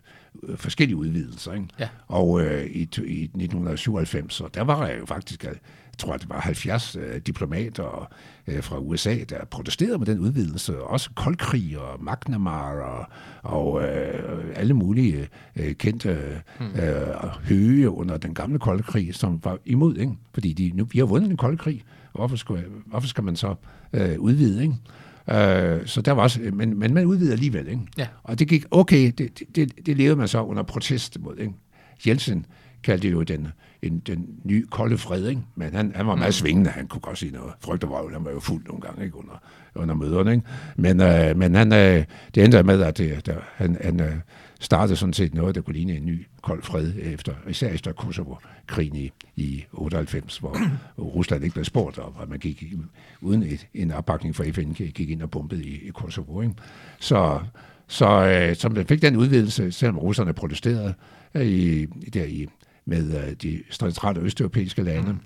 forskellige udvidelser. Ikke? Ja. Og øh, i, i 1997, så der var jeg jo faktisk, jeg tror, det var 70 øh, diplomater øh, fra USA, der protesterede med den udvidelse. Også koldkrig og McNamara og, og øh, alle mulige øh, kendte hmm. øh, høge under den gamle koldkrig, som var imod. Ikke? Fordi de, nu, vi har vundet en koldkrig, hvorfor skal, hvorfor skal man så øh, udvide, ikke? Øh, så der var også, men, men man udvidede alligevel, ikke? Ja. Og det gik okay, det, det, det levede man så under protest mod, ikke? Jensen kaldte det jo den, en, den nye kolde fred, ikke? men han, han var meget mm. svingende, han kunne godt sige noget frygt og vrøvl, han var jo fuld nogle gange ikke? Under, under møderne, ikke? Men, øh, men han, øh, det endte med, at det, der, han, han øh, startede sådan set noget, der kunne ligne en ny kold fred, efter, især efter Kosovo-krigen i, i 98, hvor Rusland ikke blev spurgt, og hvor man gik uden et, en opbakning fra FN, gik ind og bombede i, i Kosovo. Ikke? Så, så, øh, så man fik den udvidelse, selvom russerne protesterede øh, i, der i, med øh, de centrale østeuropæiske lande. Mm.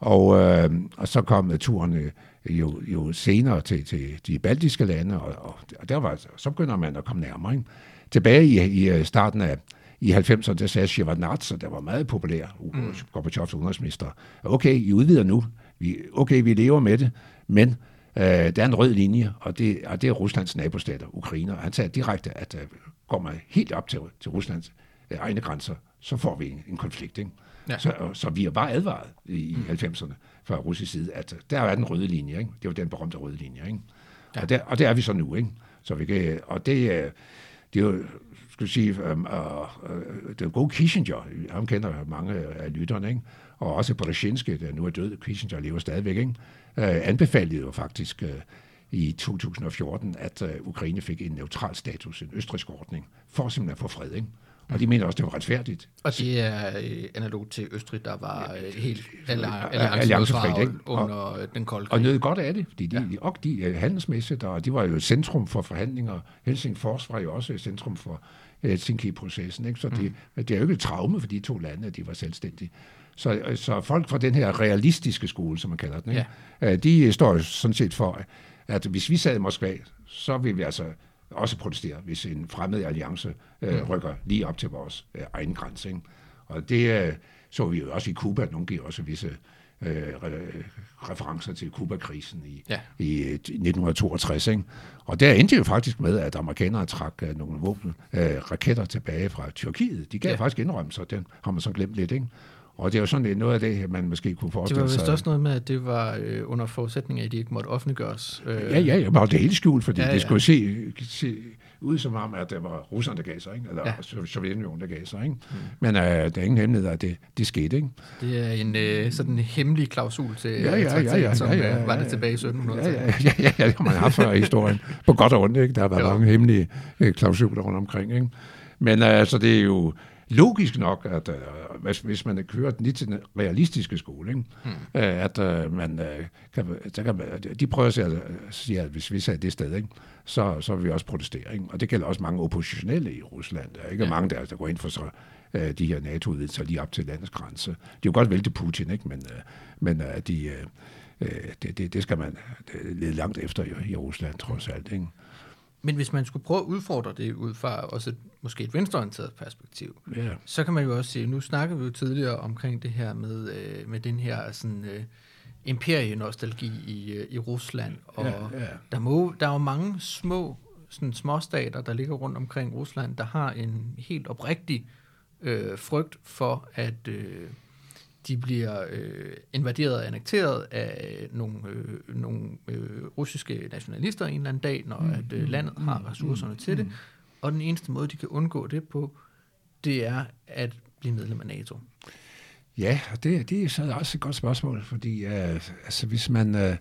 Og, øh, og så kom turen øh, jo, jo senere til, til de baltiske lande, og, og, og der var, så begynder man at komme nærmere. Ikke? Tilbage i, i øh, starten af i 90'erne, der sagde Shevardnadze, der var meget populær, mm. Gorbachevs udenrigsminister, okay, I udvider nu, vi, okay, vi lever med det, men øh, der er en rød linje, og det, og det er Ruslands nabostater, Ukraine, og han sagde direkte, at øh, går man helt op til, til Ruslands øh, egne grænser, så får vi en, en konflikt. Ikke? Ja. Så, så vi har bare advaret i, mm. 90'erne fra russisk side, at der er den røde linje. Ikke? Det var den berømte røde linje. Ikke? Ja. Og, der, og det er vi så nu. Ikke? Så vi kan, og det, det er jo, skal sige, øhm, øh, øh, uh, det er Kissinger, ham kender mange af lytterne, ikke? og også Brzezinski, der nu er død, Kissinger lever stadigvæk, ikke? Øh, anbefalede jo faktisk øh, i 2014, at øh, Ukraine fik en neutral status, en østrisk ordning, for simpelthen at få fred. Ikke? Og de mener også, det var retfærdigt.
Og det er øh, analog til Østrig, der var øh, helt alliancefrit under og, den kolde krig.
Og noget godt af det, fordi de, ja. og de er handelsmæssigt, og de var jo centrum for forhandlinger. Helsingfors var jo også centrum for Helsinki-processen. Ikke? Så det, mm. det er jo ikke et traume for de to lande, at de var selvstændige. Så, så folk fra den her realistiske skole, som man kalder den, ikke? Ja. de står jo sådan set for, at hvis vi sad i Moskva, så ville vi altså også protestere, hvis en fremmed alliance øh, mm. rykker lige op til vores øh, egen grænse. Ikke? Og det øh, så vi jo også i Kuba, nogle giver også visse øh, referencer til Kuba-krisen i, ja. i 1962. Ikke? Og der endte jo faktisk med, at amerikanere trak øh, nogle våben, øh, raketter tilbage fra Tyrkiet. De gav ja. faktisk indrømmelser, den har man så glemt lidt. Ikke? Og det er jo sådan lidt noget af det, man måske kunne
Det
forestille
var
sig.
vist også noget med, at det var øh, under forudsætning af, at de ikke måtte offentliggøres. Øh,
Ja, ja, ja, men det hele skjult, fordi
Ja,
ja,
ja.
det skulle se, se ud som om, at det var russerne, der gav sig, ikke? eller
Ja.
ja. Sovjetunionen, der gav sig. Ikke? Mm. Men øh, der er ingen hemmelighed, at det, det skete. Ikke?
Det er en øh, sådan en hemmelig klausul til
Ja, ja, ja,
traktaten,
ja,
som
ja, ja,
øh, var
ja,
det
ja.
tilbage i 1700
Ja, ja, ja, ja, ja, det har man haft før i historien. På godt og ondt, ikke? Der har været
Jo.
mange hemmelige øh, klausuler rundt omkring. Ikke? Men øh, altså, det er jo logisk nok, at øh, hvis, hvis man kører den lige til den realistiske skole, ikke? Mm. Øh, at øh, man, øh, kan, så kan man, de prøver at sige, at, sige, at hvis vi sagde det sted, ikke? Så, så vil vi også protestere. Ikke? Og det gælder også mange oppositionelle i Rusland. Der er ikke
Ja.
mange, der, der går ind for så, øh, de her NATO-udvidelser lige op til landets grænse. De er jo godt vælte Putin, ikke? men, øh, men øh, de, øh, det, det, det skal man lede langt efter i, i Rusland, trods alt. Ikke?
Men hvis man skulle prøve at udfordre det ud fra også et, måske et venstreorienteret perspektiv,
Ja.
så kan man jo også sige, nu snakker vi jo tidligere omkring det her med, øh, med den her sådan, øh, imperienostalgi i, øh, i Rusland, og
Ja, ja.
Der, må, der er jo mange små sådan småstater, der ligger rundt omkring Rusland, der har en helt oprigtig øh, frygt for, at øh, de bliver øh, invaderet og annekteret af nogle, øh, nogle øh, russiske nationalister en eller anden dag, når mm, at øh, landet har ressourcerne mm, til det. Og den eneste måde, de kan undgå det på, det er at blive medlem af NATO.
Ja, og det, det er så også et godt spørgsmål, fordi øh, altså, hvis man øh,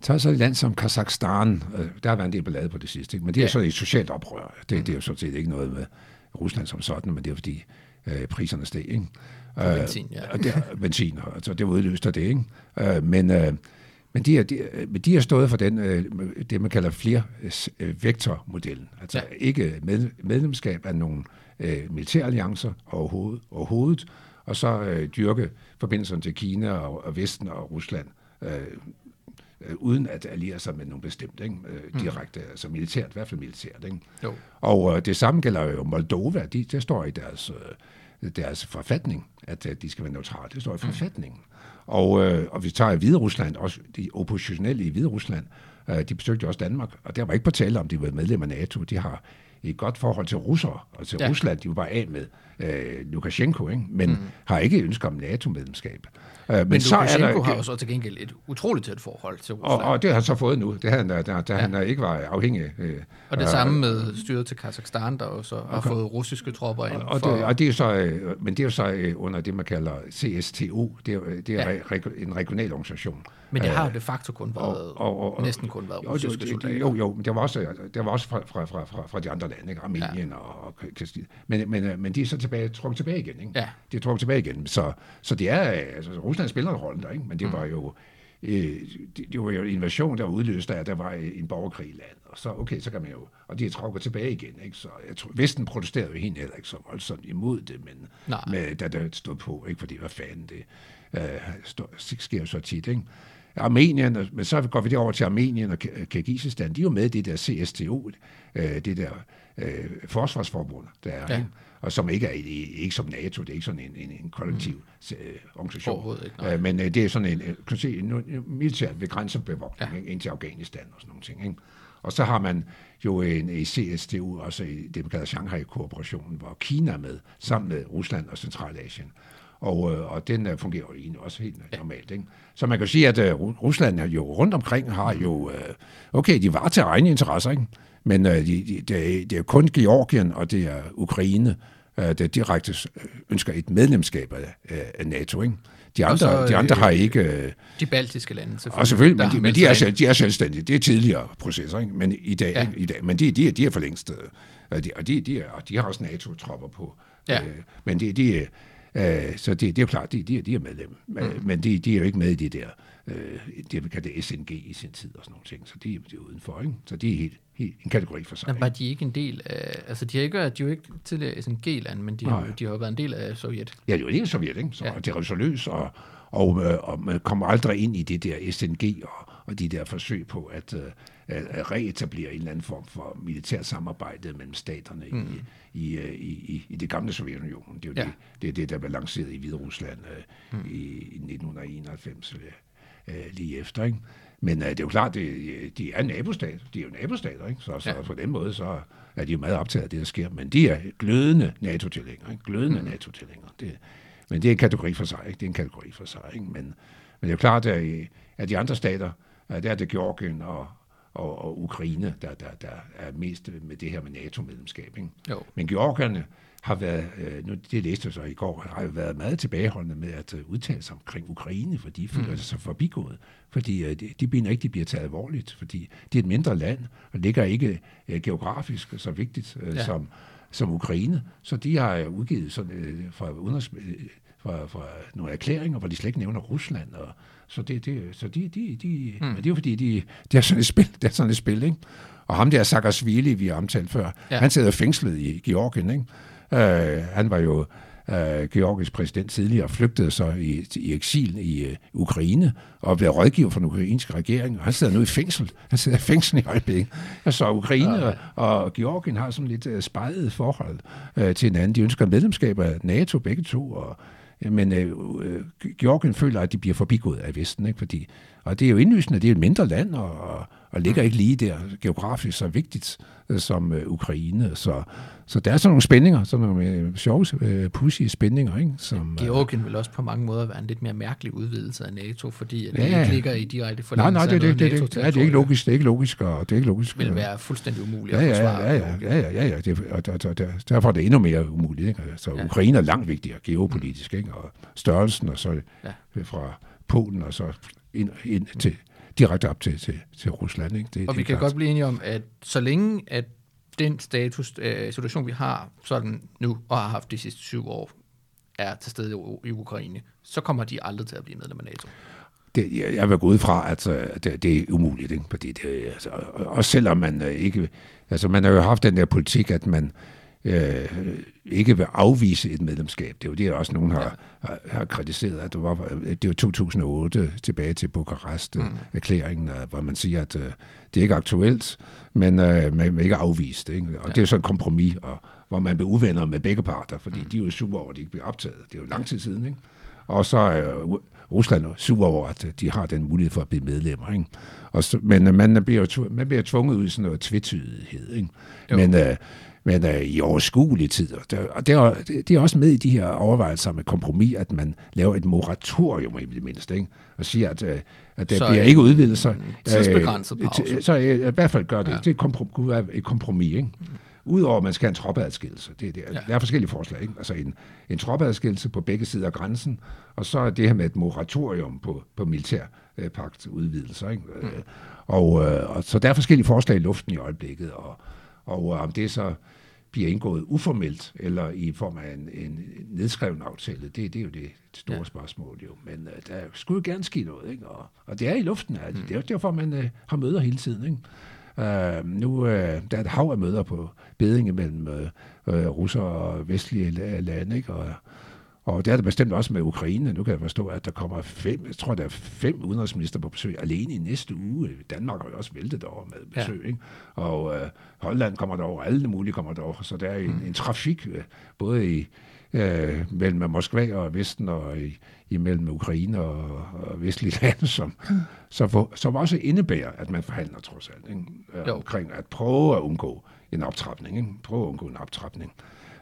tager så et land som Kazakhstan, øh, der har været en del ballade på det sidste, ikke? men det er
Ja.
så et socialt oprør. Det, det er jo sådan set ikke noget med Rusland som sådan, men det er fordi øh, priserne steg. Ikke?
På benzin, ja.
Og det, benzin, og altså, det udløste det. Ikke? Øh, men, øh, men, de er, de, men de har stået for den, øh, det, man kalder flere øh, vektormodellen. Altså
Ja.
ikke med, medlemskab af nogle øh, militæralliancer overhovedet, overhovedet, og så øh, dyrke forbindelserne til Kina og, og Vesten og Rusland, øh, øh, uden at alliere sig med nogen bestemt, ikke? Øh, direkte, mm. altså militært, i hvert fald militært. Ikke?
Jo.
Og øh, det samme gælder jo Moldova, de, det står i deres, øh, deres forfatning, at øh, de skal være neutrale. Det står i forfatningen. Og, øh, og vi tager i Hvide Rusland, også de oppositionelle i Hvide Rusland, øh, de besøgte også Danmark, og der var ikke på tale om, de var medlem af NATO. De har et godt forhold til russere og til
Ja.
Rusland. De var af med øh, Lukashenko, ikke? men mm. har ikke ønske om NATO-medlemskab. Øh, men,
Men
så er der,
har jo så til gengæld et utroligt tæt forhold til
og,
Rusland.
og det har han så fået nu, det han, da, da, ja. han ikke var afhængig. Øh,
Og det
øh,
samme med styret til Kazakhstan, der jo så har fået russiske tropper ind.
Og,
for,
det, og det er så, øh, men det er jo så øh, under det, man kalder CSTO. Det er, jo- det er
Ja.
en regional organisation.
Men det
Øh,
har jo de facto kun været,
og- og- og-
næsten kun været
Jo,
russiske
jo,
soldater.
det- jo, jo, men der var også, der var også fra, fra, fra, fra, de andre lande, ikke? Armenien ja. og, og men, men, øh, men de er så tilbage, trukket tilbage igen. Ikke?
Ja.
De er trukket tilbage igen. Så, så det er, øh, altså, Rusland spiller en rolle der, ikke? men det
Mm.
var jo øh, det, det var jo en invasion, der var udløst af, at der var en borgerkrig i landet. Og så, okay, så kan man jo, og de er trukket tilbage igen. Ikke? Så jeg tror, Vesten protesterede jo helt heller ikke så voldsomt imod det, men
Nej.
med, da det stod på, ikke? fordi hvad fanden det øh, stod, sker så tit. Ikke? Armenien, men så går vi derover til Armenien og Ki- Kirgisistan, de er jo med i det der CSTO, øh, det der øh, forsvarsforbund, der er,
Ja.
og som ikke er ikke som NATO, det er ikke sådan en, en, en kollektiv mm. organisation.
Overhovedet ikke.
Øh, men øh, det er sådan en, øh, kan se, en, en militær ved grænsebevogtning
Ja.
ind til Afghanistan og sådan nogle ting. Ikke? Og så har man jo en i CSTU, også i det, man kalder Shanghai-kooperationen, hvor Kina er med, sammen med Rusland og Centralasien. Og, øh, og den øh, fungerer jo egentlig også helt ja. normalt. Ikke? Så man kan sige, at øh, Ru- Rusland jo rundt omkring har jo, øh, okay, de var til egne interesser, ikke? men øh, de, de, det, er, det er kun Georgien og det er Ukraine, øh, der direkte øh, ønsker et medlemskab af, af- NATO. Ikke? De andre,
så,
de andre
øh,
har ikke... Øh,
De baltiske lande, selvfølgelig.
og selvfølgelig, men, de, men de, er, selv, de er selvstændige. Det er tidligere processer, ikke? men i dag,
Ja.
ja. i dag men de, de, de er for længst, øh, de, og de, de, er, og de har også NATO-tropper på.
Ja.
Øh, men de, de, øh, så det, det er jo klart, de, de, de er medlem, men, mm. men de, de er jo ikke med i det der, øh, det vi kalder SNG i sin tid og sådan nogle ting, så de, de er udenfor, ikke? så de er helt, helt en kategori for sig.
Men var de ikke en del af... Altså, de har ikke, de er jo ikke tidligere SNG-land, men de har,
Nej.
de har jo været en del af Sovjet.
Ja, det er jo er Sovjet, ikke? Så
Ja.
det er løs, og, og, øh, og man kommer aldrig ind i det der SNG og, og de der forsøg på at, øh, at, reetablere en eller anden form for militært samarbejde mellem staterne mm. i, i, øh, i, i, i det gamle Sovjetunionen. Det er jo
Ja.
det, det, er det, der blev lanceret i Hvide Rusland øh, mm. i, i 1991, øh, øh, lige efter, ikke? Men øh, det er jo klart, det, de er nabostat. De er jo nabostater, ikke? Så, så
Ja.
på den måde, så er de jo meget optaget af det, der sker. Men de er glødende NATO-tilhængere? Glødende mm. NATO-tilhængere. Det, Men det er en kategori for sig, ikke? Det er en kategori for sig, ikke? Men, men det er jo klart, at, at de andre stater, der er det Georgien og, og, og Ukraine, der, der, der er mest med det her med NATO-medlemskab. Ikke?
Jo.
Men Georgierne har været, øh, nu det læste jeg så i går, har jo været meget tilbageholdende med at øh, udtale sig omkring Ukraine, fordi de føler mm. sig forbigået. Fordi øh, de, de mener ikke, de bliver taget alvorligt, fordi det er et mindre land, og ligger ikke øh, geografisk så vigtigt øh, ja. som, som Ukraine. Så de har udgivet sådan, øh, fra, udenrigs, øh, fra, fra nogle erklæringer, hvor de slet ikke nævner Rusland. Og, så det, det, så de, de, de, mm. men det er jo fordi, de, det er sådan et spil, det er sådan et spil, ikke? Og ham der Saakashvili, vi har omtalt før, ja. han sidder fængslet i Georgien, ikke? Uh, han var jo uh, Georgisk præsident tidligere, flygtede så i, i eksil i uh, Ukraine og blev rådgiver for den ukrainske regering, og han sidder nu i fængsel. Han sidder i fængsel i øjeblikket. Så Ukraine ja. og, og Georgien har sådan lidt uh, spejlet forhold uh, til hinanden. De ønsker medlemskab af NATO begge to, og men øh, øh Georgien føler, at de bliver forbigået af Vesten, ikke? Fordi, og det er jo indlysende, det er et mindre land, og, og, og ligger ikke lige der geografisk så vigtigt øh, som øh, Ukraine. Så, så der er sådan nogle spændinger, sådan nogle øh, sjove, øh, pussy spændinger. Ikke? Som,
øh, Georgien vil også på mange måder være en lidt mere mærkelig udvidelse af NATO, fordi at det ja, ikke ligger i direkte
forlængelse nej, nej, det, det, det, det, det, ja, det er ikke logisk, det er ikke logisk, og det er ikke logisk.
vil være fuldstændig umuligt
ja,
at
forsvare. Ja, ja, ja, ja, ja, ja det, og der, der, der, derfor er det endnu mere umuligt. Ikke? Så ja. Ukraine er langt vigtigere geopolitisk, ikke? og størrelsen, og så ja. fra Polen, og så ind, ind til, direkte op til, til, til Rusland. Ikke?
Det, og det vi kan klart. godt blive enige om, at så længe at den status, øh, situation, vi har sådan nu, og har haft de sidste syv år, er til stede i, Ukraine, så kommer de aldrig til at blive medlem af NATO.
Det, jeg, jeg vil gå ud fra, at uh, det, det er umuligt, ikke? fordi det, altså, også selvom man uh, ikke, altså man har jo haft den der politik, at man øh, ikke vil afvise et medlemskab. Det er jo det, også nogen har, har, har kritiseret. At det, var, det var 2008 tilbage til Bukarest-erklæringen, mm. hvor man siger, at uh, det er ikke aktuelt, men uh, man ikke afvist. Ikke? Og ja. det er sådan et kompromis, og, hvor man bliver uvenner med begge parter, fordi mm. de er jo super over, at de ikke bliver optaget. Det er jo lang tid siden. Ikke? Og så er Rusland super over, at de har den mulighed for at blive medlemmer. Ikke? Og så, men man bliver, man bliver tvunget ud i sådan noget tvetydighed. Ikke? Men uh, men øh, i overskuelige tider. Og det er, det er også med i de her overvejelser med kompromis, at man laver et moratorium i det mindste, ikke? og siger, at, øh, at det bliver ikke udvidet. Så,
tidsbegrænset pause.
Øh, så øh, i hvert fald gør det. Ja. Det er et kompromis. Et kompromis ikke? Udover at man skal have en troppeadskillelse. Det, det, ja. Der er forskellige forslag. Ikke? Altså en, en troppeadskillelse på begge sider af grænsen, og så er det her med et moratorium på, på militærpagt udvidelser. Ikke? Mm. Og, øh, og, så der er forskellige forslag i luften i øjeblikket, og, og om det så bliver indgået uformelt, eller i form af en, en nedskreven aftale, det, det er jo det store ja. spørgsmål jo. Men uh, der skulle jo gerne ske noget, ikke? Og, og det er i luften, det. Mm. det er jo derfor, man uh, har møder hele tiden. Ikke? Uh, nu uh, der er et hav af møder på beding mellem uh, uh, russer og vestlige lande, ikke? Og, og det er det bestemt også med Ukraine. Nu kan jeg forstå, at der kommer fem, jeg tror, der er fem udenrigsminister på besøg alene i næste uge. Danmark har jo også væltet over med besøg. Ja. Ikke? Og øh, Holland kommer derover, alle mulige kommer derover. Så der er en, mm. en trafik, øh, både i, øh, mellem Moskva og Vesten og i, imellem Ukraine og, og vestlige lande, som, som, for, som også indebærer, at man forhandler trods alt ikke? Øh, omkring at prøve at undgå en optrapning. Ikke? Prøve at undgå en optrapning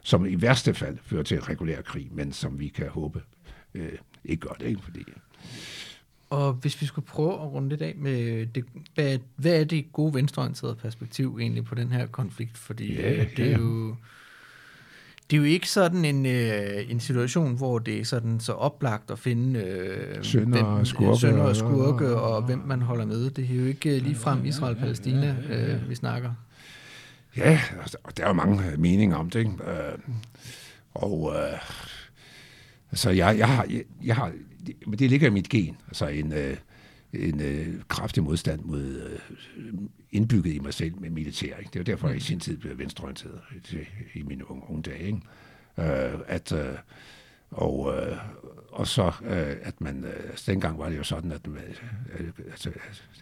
som i værste fald fører til en regulær krig, men som vi kan håbe øh, ikke gør det. Ikke? Fordi,
og hvis vi skulle prøve at runde lidt af med, det, hvad, hvad er det gode venstreorienterede perspektiv egentlig på den her konflikt? Fordi ja, øh, det er ja. jo... Det er jo ikke sådan en, øh, en situation, hvor det er sådan så oplagt at finde øh,
sønder, hvem, og skurke,
sønder og skurke, og, og hvem man holder med. Det er jo ikke lige frem Israel-Palæstina, øh, vi snakker.
Ja, og der er jo mange øh, meninger om det. Ikke? Øh, og øh, altså, jeg, jeg, har, jeg, jeg har, det, det ligger i mit gen, altså en, øh, en øh, kraftig modstand mod øh, indbygget i mig selv med militær. Ikke? Det var derfor, jeg i sin tid blev venstreorienteret i mine unge, unge dage. Ikke? Øh, at, øh, og, øh, og så, øh, at man, øh, altså dengang var det jo sådan, at man øh, altså,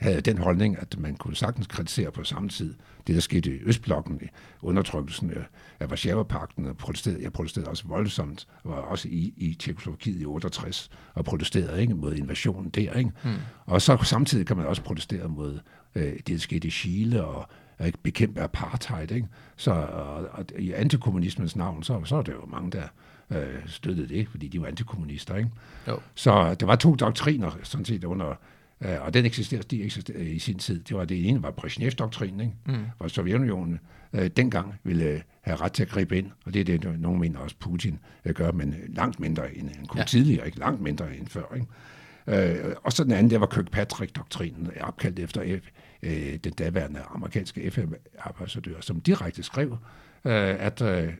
havde den holdning, at man kunne sagtens kritisere på samme tid det, der skete i Østblokken, i undertrykkelsen af Varsjava-pakten, og protesterede, jeg protesterede også voldsomt, og var også i, i Tjekoslovakiet i 68, og protesterede ikke, mod invasionen der. Ikke? Mm. Og så samtidig kan man også protestere mod øh, det, der skete i Chile, og at bekæmpe apartheid. Ikke? Så og, og, i antikommunismens navn, så, så er der jo mange, der øh, støttede det, fordi de var antikommunister. Ikke?
Jo.
Så der var to doktriner, sådan set, under, øh, og den eksisterede, de eksisterede i sin tid. Det var det ene var Brezhnev-doktrinen, ikke? Mm. hvor Sovjetunionen øh, dengang ville have ret til at gribe ind, og det er det, nogen mener også Putin øh, gør, men langt mindre end, end kun ja. tidligere, ikke langt mindre end før. Ikke? Øh, og så den anden, der var Kirkpatrick-doktrinen, opkaldt efter F, øh, den daværende amerikanske FM-ambassadør, som direkte skrev, øh, at øh,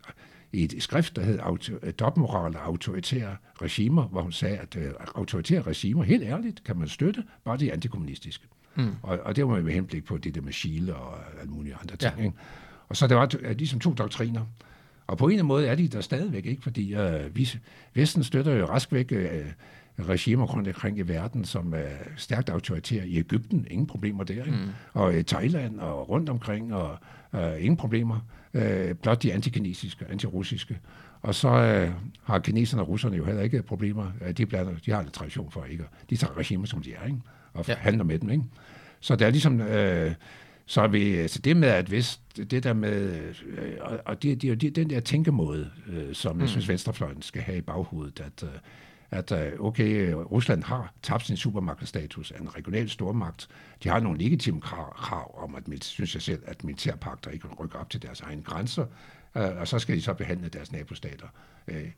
i et skrift, der hed auto, Dobbeltmoral og autoritære regimer, hvor hun sagde, at øh, autoritære regimer, helt ærligt, kan man støtte, bare de antikommunistiske. Mm. Og, og det var med henblik på det der med Chile og alle mulige andre ting. Ja. Ikke? Og så det var ligesom to doktriner. Og på en måde er de der stadigvæk, ikke? fordi øh, vi, Vesten støtter jo rask væk øh, regimer rundt omkring i verden, som er stærkt autoritære. I Ægypten, ingen problemer der. Ikke? Mm. Og i Thailand og rundt omkring, og øh, ingen problemer. Øh, blot de antikinesiske, antirussiske. Og så øh, har kineserne og russerne jo heller ikke problemer. De, blander, de har en tradition for ikke. De tager regimer, som de er, ikke? og ja. handler med dem. Ikke? Så det er ligesom... Øh, så er vi, altså det med, at hvis det der med, øh, og det, det, det, den der tænkemåde, øh, som mm. jeg synes, venstrefløjen skal have i baghovedet, at, øh, at øh, okay, Rusland har tabt sin supermagtstatus af en regional stormagt. De har nogle legitime krav, om, at, synes jeg selv, at militærpagter ikke rykker op til deres egne grænser, øh, og så skal de så behandle deres nabostater øh,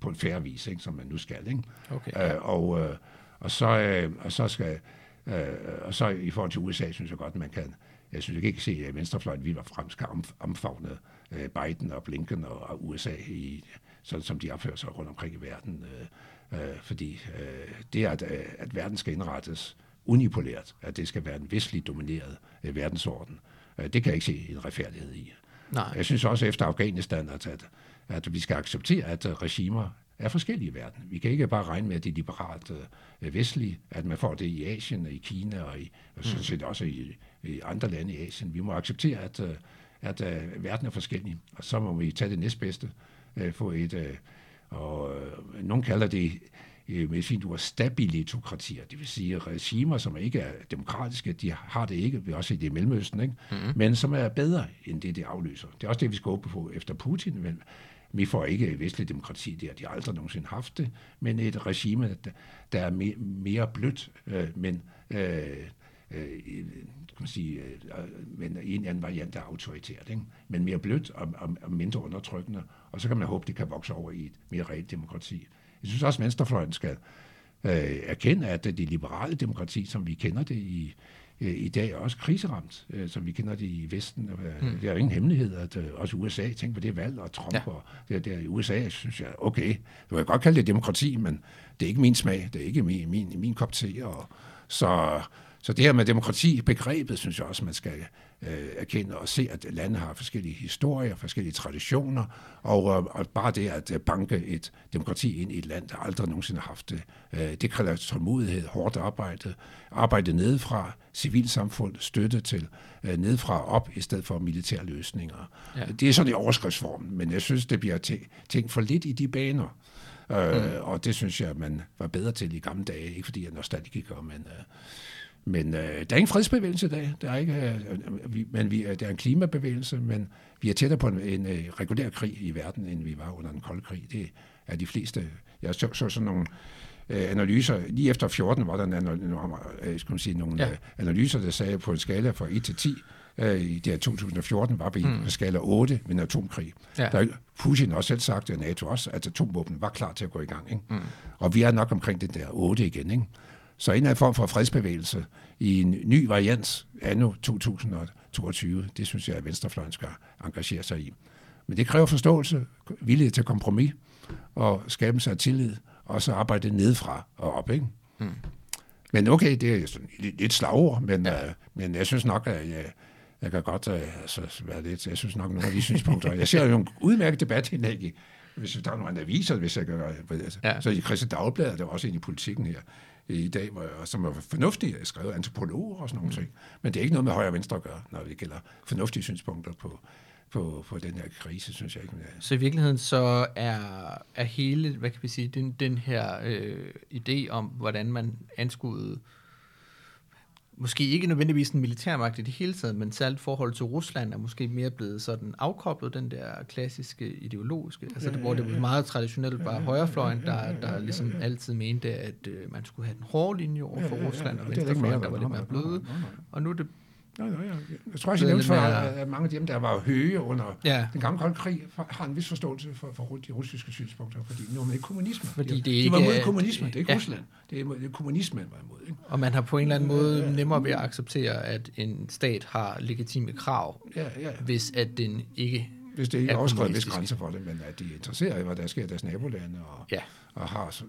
på en færre vis, ikke, som man nu skal. Ikke? Okay. Øh, og, øh, og, så, øh, og så skal øh, og så i forhold til USA, synes jeg godt, at man kan jeg synes ikke, kan se, at venstrefløjen vi var frem skal omfavne øh, Biden og Blinken og USA, i, sådan som de opfører sig rundt omkring i verden. Øh, Øh, fordi øh, det at, øh, at verden skal indrettes unipolært, at det skal være en vestlig domineret øh, verdensorden, øh, det kan jeg ikke se en retfærdighed i. Nej. Jeg synes også efter Afghanistan, at, at, at vi skal acceptere, at øh, regimer er forskellige i verden. Vi kan ikke bare regne med, at det er liberalt øh, vestlige, at man får det i Asien og i Kina og, i, og sådan mm. set også i, i andre lande i Asien. Vi må acceptere, at, øh, at uh, verden er forskellig, og så må vi tage det næstbedste, uh, få et, uh, og øh, nogen kalder det øh, med fint ord, stabilitokratier, det vil sige regimer, som ikke er demokratiske, de har det ikke, vi også i det i Mellemøsten, ikke? Mm-hmm. men som er bedre end det, det afløser. Det er også det, vi skal håbe på efter Putin, men vi får ikke vestlig demokrati der, de har aldrig nogensinde haft det, men et regime, der, der er mere, mere blødt, øh, men øh, øh, kan man sige, øh, men en anden variant af autoritært, ikke? men mere blødt og, og, og mindre undertrykkende, og så kan man håbe, det kan vokse over i et mere reelt demokrati. Jeg synes også, at venstrefløjen skal øh, erkende, at det liberale demokrati, som vi kender det i, øh, i dag, er også kriseramt, øh, som vi kender det i Vesten. Mm. Det er jo ingen hemmelighed, at øh, også USA, tænker på det valg, og Trump ja. og det der i USA, synes jeg, okay, du kan godt kalde det demokrati, men det er ikke min smag, det er ikke min, min, min kop te, og så så det her med demokrati, begrebet, synes jeg også, man skal øh, erkende og se, at lande har forskellige historier, forskellige traditioner, og, øh, og bare det at øh, banke et demokrati ind i et land, der aldrig nogensinde har haft det, øh, det kræver tålmodighed, hårdt arbejde, arbejde nedefra, civilsamfund, støtte til øh, nedefra op, i stedet for militære løsninger. Ja. Det er sådan i overskriftsformen, men jeg synes, det bliver tænkt for lidt i de baner. Øh, mm. Og det synes jeg, man var bedre til i gamle dage, ikke fordi jeg er nostalgiker, men... Øh, men øh, der er ingen fredsbevægelse i dag. Der er ikke, øh, vi, men vi, der er en klimabevægelse, men vi er tættere på en, en, en øh, regulær krig i verden, end vi var under den kolde krig. Det er de fleste. Jeg så, så sådan nogle øh, analyser. Lige efter 14 var der en, øh, skal sige, nogle ja. Øh, analyser, der sagde på en skala fra 1 til 10, øh, i det her 2014 var vi mm. på skala 8 med en atomkrig. Ja. Der Putin også selv sagt, og NATO også, at atomvåben var klar til at gå i gang. Ikke? Mm. Og vi er nok omkring den der 8 igen. Ikke? Så en anden form for fredsbevægelse i en ny variant anno 2022, det synes jeg, at Venstrefløjen skal engagere sig i. Men det kræver forståelse, villighed til kompromis og skabe sig tillid, og så arbejde nedfra og op. Ikke? Hmm. Men okay, det er sådan lidt slagord, men, ja. uh, men jeg synes nok, at jeg, jeg kan godt uh, altså, være lidt, jeg synes nok nogle af de synspunkter. Jeg ser jo en udmærket debatindlæg hvis der er nogle aviser, hvis jeg kan, altså, ja. så i Christian Dagblad, der er også en i politikken her, i dag, som er fornuftige, skrevet antropologer og sådan nogle mm. ting. Men det er ikke noget med højre og venstre at gøre, når det gælder fornuftige synspunkter på, på, på den her krise, synes jeg ikke.
Så i virkeligheden så er, er hele, hvad kan vi sige, den, den her øh, idé om, hvordan man anskuede måske ikke nødvendigvis en militærmagt i det hele taget, men særligt forhold til Rusland er måske mere blevet sådan afkoblet den der klassiske ideologiske, altså det, hvor det var meget traditionelt bare højrefløjen, der, der ligesom altid mente, at øh, man skulle have den hårde linje over for Rusland, og venstrefløjen, der var lidt mere bløde, og nu er det
Nej, nej, nej. Jeg tror også, jeg nævnte for, at mange af dem, der var høje under ja. den gamle kolde krig, har en vis forståelse for, for de russiske synspunkter, fordi nu er man ikke kommunisme. Fordi de, det de var mod kommunisme, det er ikke ja. Rusland. Det er, det er kommunisme, man var imod. Ikke?
Og man har på en eller anden måde nemmere ved at acceptere, at en stat har legitime krav, ja, ja. hvis at den ikke
hvis det ikke er overskrevet vis grænser for det, men at de er interesseret i, hvad der sker i deres nabolande, og, ja. og har så,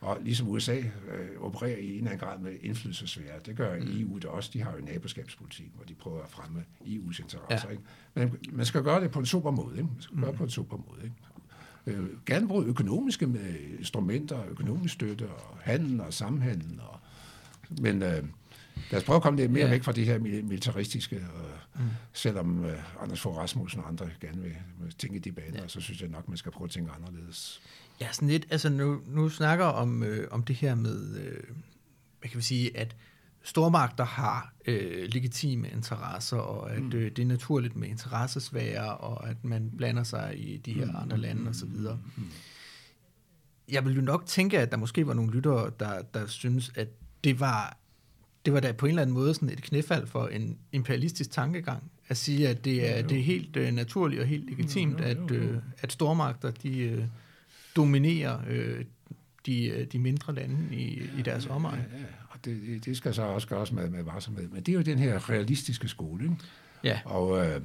og ligesom USA øh, opererer i en eller anden grad med indflydelsesvære. Det gør mm. EU det også. De har jo naboskabspolitik, hvor de prøver at fremme EU's interesser. Ja. Ikke? Men man skal gøre det på en super måde. Ikke? Man skal mm. gøre det på en super måde. Ikke? Øh, gerne bruge økonomiske instrumenter, økonomisk støtte og handel og samhandel. Og, men øh, lad os prøve at komme lidt mere ja. væk fra det her militaristiske, øh, mm. selvom øh, Anders Fogh Rasmussen og andre gerne vil, vil tænke i de baner, ja. så synes jeg nok, man skal prøve at tænke anderledes.
Ja, sådan lidt, altså nu, nu snakker om, øh, om det her med, øh, hvad kan vi sige, at stormagter har øh, legitime interesser, og at mm. øh, det er naturligt med interessesvære, og at man blander sig i de her mm. andre lande osv. Mm. Jeg vil jo nok tænke, at der måske var nogle lyttere, der, der synes, at det var, det var da på en eller anden måde sådan et knæfald for en imperialistisk tankegang, at sige, at det er, det er helt øh, naturligt og helt legitimt, at, øh, at stormagter, de... Øh, dominerer øh, de, øh, de mindre lande i, i deres omegn. Ja, ja,
og det, det skal så også gøres med, med varsomhed. Men det er jo den her realistiske skole. Ikke? Ja. Og, øh,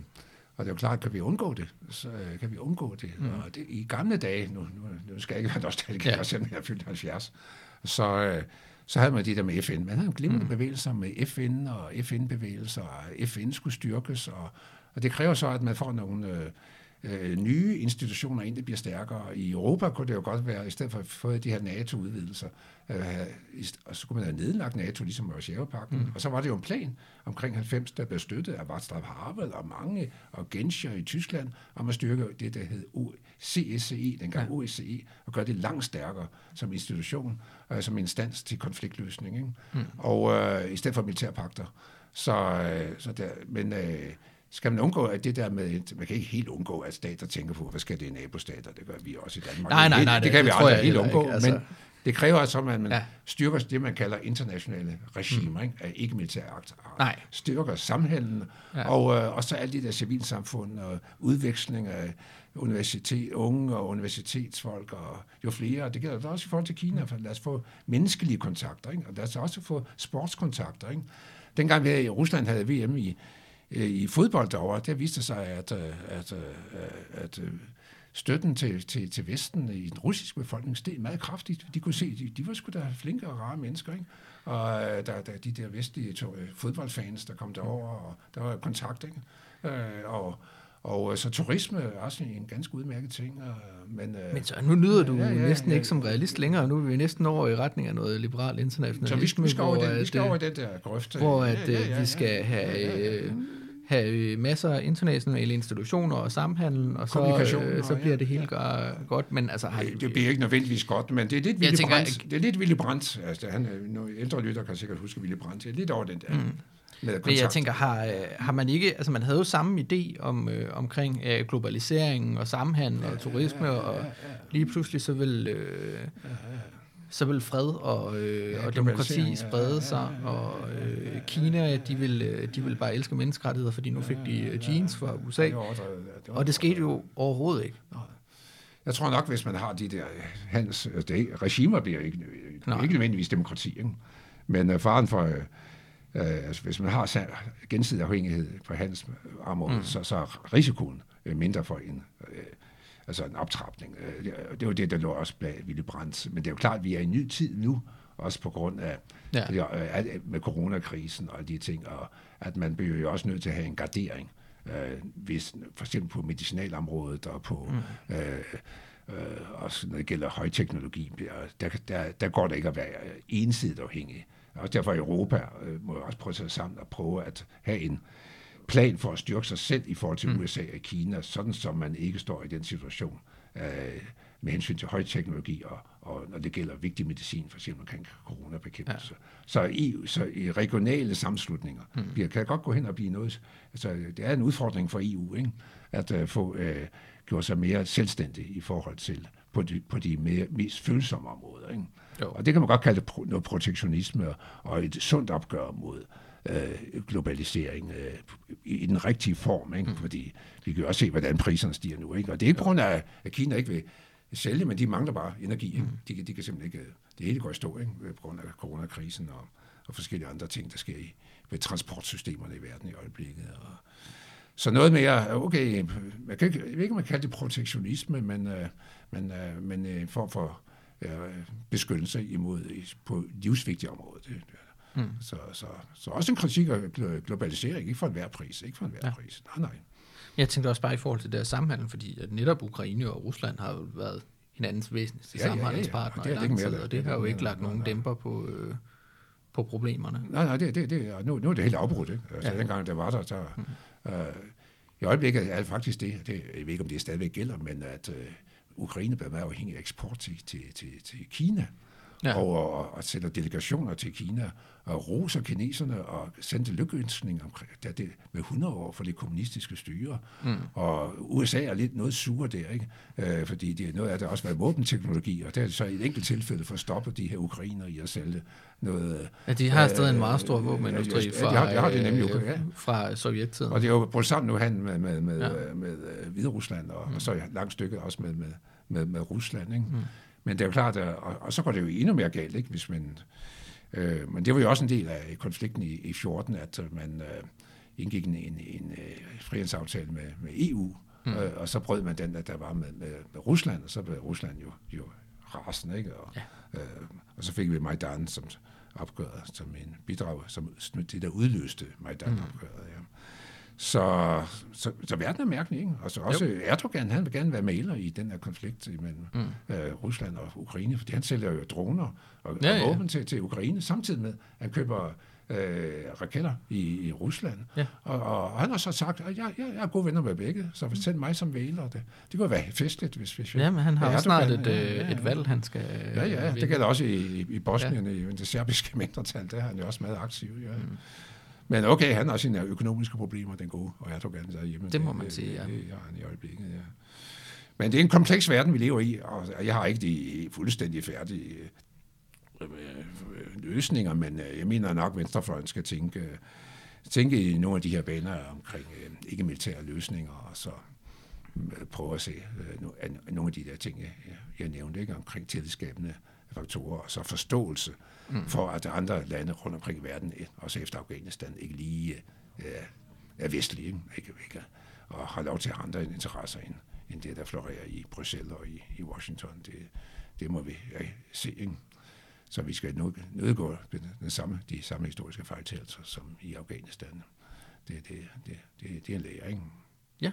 og det er jo klart, kan vi undgå det, så øh, kan vi undgå det. Mm. Og det, i gamle dage, nu, nu, nu skal jeg ikke være nostalgiker, ja. selvom jeg er fyldt 70, så, øh, så havde man det der med FN. Man havde en glimrende mm. bevægelser med FN og FN-bevægelser, og FN skulle styrkes, og, og det kræver så, at man får nogle... Øh, øh, nye institutioner ind, det bliver stærkere. I Europa kunne det jo godt være, i stedet for at få de her NATO-udvidelser, øh, og så kunne man have nedlagt NATO, ligesom Warszawapakten. Mm. Og så var det jo en plan omkring 90, der blev støttet af Václav Havel og mange, og Genscher i Tyskland, om at styrke det, der hed CSCE, dengang ja. OSCE, og gøre det langt stærkere som institution, øh, som instans til konfliktløsning. Ikke? Mm. Og øh, i stedet for militærpakter. Så, øh, så der, men øh, skal man undgå, at det der med, man kan ikke helt undgå, at stater tænker på, hvad skal det i nabostater, det gør vi også i Danmark.
Nej, nej, nej,
det, det, kan det, vi aldrig helt undgå, ikke, altså. men det kræver altså, at man ja. styrker det, man kalder internationale regimer, mm. ikke? af ikke-militære. Nej. Styrker samhandlen, ja. og, øh, og så alle de der civilsamfund, og udveksling af universitet, unge og universitetsfolk, og jo flere, og det gælder også i forhold til Kina, for lad os få menneskelige kontakter, ikke? og lad os også få sportskontakter. Ikke? Dengang vi i Rusland havde VM i i fodbold derovre, der viste sig, at, øh, at, øh, at, at støtten til, til, til Vesten i den russiske befolkning steg meget kraftigt. De kunne se, de, de var sgu da flinke og rare mennesker, ikke? Og der, der, de der vestlige to, fodboldfans, der kom derover, og der var kontakt, ikke? og, og så turisme er også en ganske udmærket ting. Og, men,
men så nu nyder du ja, ja, næsten ja, ikke som realist længere, nu er vi næsten over i retning af noget liberalt internationalisme.
Så vi skal, vi skal, over, den, vi skal over i den der grøft.
Hvor at, ja, ja, ja, vi skal have... Ja, ja, ja have øh, masser af internationale institutioner og samhandel, og så, øh, så bliver det helt ja. godt. Men altså, har,
det bliver ikke nødvendigvis godt, men det er lidt Willy tænker, Brandt. Det er lidt Willy Brandt. Altså, han, nogle ældre lytter kan sikkert huske Willy Brandt. Det er lidt over den der. Mm.
Men jeg tænker, har, øh, har man ikke, altså man havde jo samme idé om, øh, omkring øh, globalisering og samhandel og turisme, ja, ja, ja, ja, ja. og lige pludselig så vil, øh, ja, ja så vil fred og, øh, ja, og demokrati sprede sig, ja, ja, ja, og øh, Kina, de vil, øh, de vil bare elske menneskerettigheder, fordi nu fik de øh, jeans fra USA, og det skete jo overhovedet ikke.
Jeg tror nok, hvis man har de der hans, det, regimer bliver ikke, Nej. ikke nødvendigvis demokrati, ikke? men uh, faren for, uh, altså, hvis man har gensidig afhængighed på hans område, mm. så, så er risikoen mindre for en uh, altså en optrapning. Øh, det var det, der lå også bag Ville Brandt. Men det er jo klart, at vi er i en ny tid nu, også på grund af ja. Øh, med coronakrisen og de ting, og at man bliver jo også nødt til at have en gardering, øh, hvis, for eksempel på medicinalområdet og på mm. øh, øh, også når det gælder højteknologi, der, der, der går det ikke at være ensidigt afhængig. Også derfor Europa øh, må også prøve sig sammen og prøve at have en, plan for at styrke sig selv i forhold til mm. USA og Kina, sådan som man ikke står i den situation, øh, med hensyn til højteknologi og, og når det gælder vigtig medicin, for eksempel omkring coronabekæmpelse. Ja. Så, i, så i regionale sammenslutninger mm. bliver, kan godt gå hen og blive noget. Altså, det er en udfordring for EU, ikke? at uh, få uh, gjort sig mere selvstændig i forhold til på de, på de mere, mest følsomme områder. Ikke? Jo. Og det kan man godt kalde pro, noget protektionisme og, og et sundt opgør mod øh, globalisering øh, i, den rigtige form, ikke? Mm. fordi vi kan jo også se, hvordan priserne stiger nu. Ikke? Og det er ikke på grund af, at Kina ikke vil sælge, men de mangler bare energi. Ikke? Mm. De, de kan simpelthen ikke, det hele går i stå ikke? på grund af coronakrisen og, og forskellige andre ting, der sker i, ved transportsystemerne i verden i øjeblikket. Og, så noget mere, okay, man kan, jeg ved ikke, om man kalder det protektionisme, men, øh, men, øh, men en form for øh, beskyttelse imod på livsvigtige områder. Det, Mm. Så, så, så også en kritik af globalisering, ikke for enhver pris, ikke for enhver ja. pris. Nej, nej.
Jeg tænkte også bare i forhold til det samhandel, fordi at netop Ukraine og Rusland har jo været hinandens væsentligste ja, samhandelspartnere ja, ja, ja. i lang tid, og det, det har jo ikke lagt nogen dæmper på, øh, på problemerne.
Nej, nej, det, det, det, nu, nu er det helt afbrudt. Ikke? Altså, ja. dengang der var der, så... Mm. Øh, I øjeblikket er det faktisk det, det, jeg ved ikke, om det stadigvæk gælder, men at øh, Ukraine bliver meget afhængig af eksport til, til, til, til Kina ja. og, og, og sender delegationer til Kina og roser kineserne og sendte lykkeønskninger omkring det, det med 100 år for det kommunistiske styre. Mm. Og USA er lidt noget sure der, ikke? Øh, fordi det, noget af det også været våbenteknologi, og det er så i et enkelt tilfælde for at stoppe de her ukrainer i at sælge noget...
Ja, de har stadig øh, en meget stor våbenindustri ja, fra,
ja, de har, de har det nemlig,
øh, ja. fra Sovjettiden.
Og det er jo brugt sammen nu han med, med, med, ja. med, med uh, Hvide Rusland, og, mm. og så langt stykke også med, med, med, med Rusland. Ikke? Mm. Men det er jo klart, at, og, og så går det jo endnu mere galt, ikke, hvis man... Øh, men det var jo også en del af konflikten i, i 14, at man øh, indgik en, en, en øh, frihandelsaftale med, med EU, mm. øh, og så brød man den, at der var med, med, med Rusland, og så blev Rusland jo, jo rasende, ikke? Og, ja. øh, og så fik vi Majdan som opgøret, som en bidrag, som det der udløste Majdan-opgøret, mm. ja. Så, så, så verden er mærkelig, ikke? Og så også jo. Erdogan, han vil gerne være maler i den her konflikt imellem mm. øh, Rusland og Ukraine, fordi han sælger jo droner og, ja, og våben til, til Ukraine, samtidig med, at han køber øh, raketter i, i Rusland. Ja. Og, og, og han har så sagt, at jeg, jeg, jeg er gode venner med begge, så mm. send mig som maler. Det, det kunne være festligt, hvis vi...
Ja, men han har også snart et, ja, ja, et valg, han skal...
Ja, ja, det gælder også i, i Bosnien, ja. i det serbiske mindretal, der er han jo også meget aktiv. Ja. Mm. Men okay, han har sine økonomiske problemer, den gode, og Erdogan der hjemme.
Det må man sige, ja.
Det, har han i øjeblikket, ja. Men det er en kompleks verden, vi lever i, og jeg har ikke de fuldstændig færdige øh, løsninger, men øh, jeg mener nok, at Venstrefløjen skal tænke, tænke i nogle af de her baner omkring øh, ikke-militære løsninger, og så prøve at se nogle af de der ting, jeg nævnte, ikke, omkring tilskabende faktorer, og så forståelse mm. for, at andre lande rundt omkring i verden, også efter Afghanistan, ikke lige øh, er vestlige, ikke, ikke, og har lov til at have andre interesser end, end det, der florerer i Bruxelles og i, i Washington. Det, det må vi ja, se. Ikke? Så vi skal nødgå den samme, de samme historiske fejltagelser som i Afghanistan. Det, det, det, det, det er en læring.
Ja.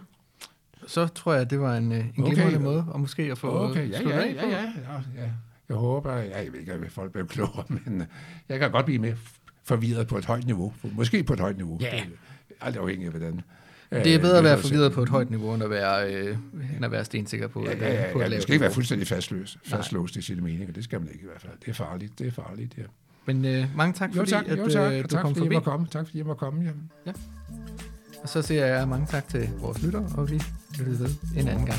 Så tror jeg, det var en, øh, en okay. glimrende måde, og måske at få
okay. ja, ja, ja, ja, ja, ja. Jeg håber, jeg, ved ikke, at folk bliver klogere, men øh, jeg kan godt blive med forvirret på et højt niveau. Måske på et højt niveau. Ja. Alt afhængig af, hvordan...
Det er bedre at være forvirret på et højt niveau, end at være, øh, end at være stensikker på,
ja, ja, ja, på ja, det skal ikke være fuldstændig fastløs, fastlåst i sine meninger. Det skal man ikke i hvert fald. Det er farligt. Det er farligt, ja.
Men øh, mange tak, fordi jo, tak, at, jo, tak. Øh, du tak, kom fordi forbi.
Jeg komme. Tak fordi jeg må komme. Ja. ja.
Og så siger jeg mange tak til vores lytter, og vi lytter ved en anden gang.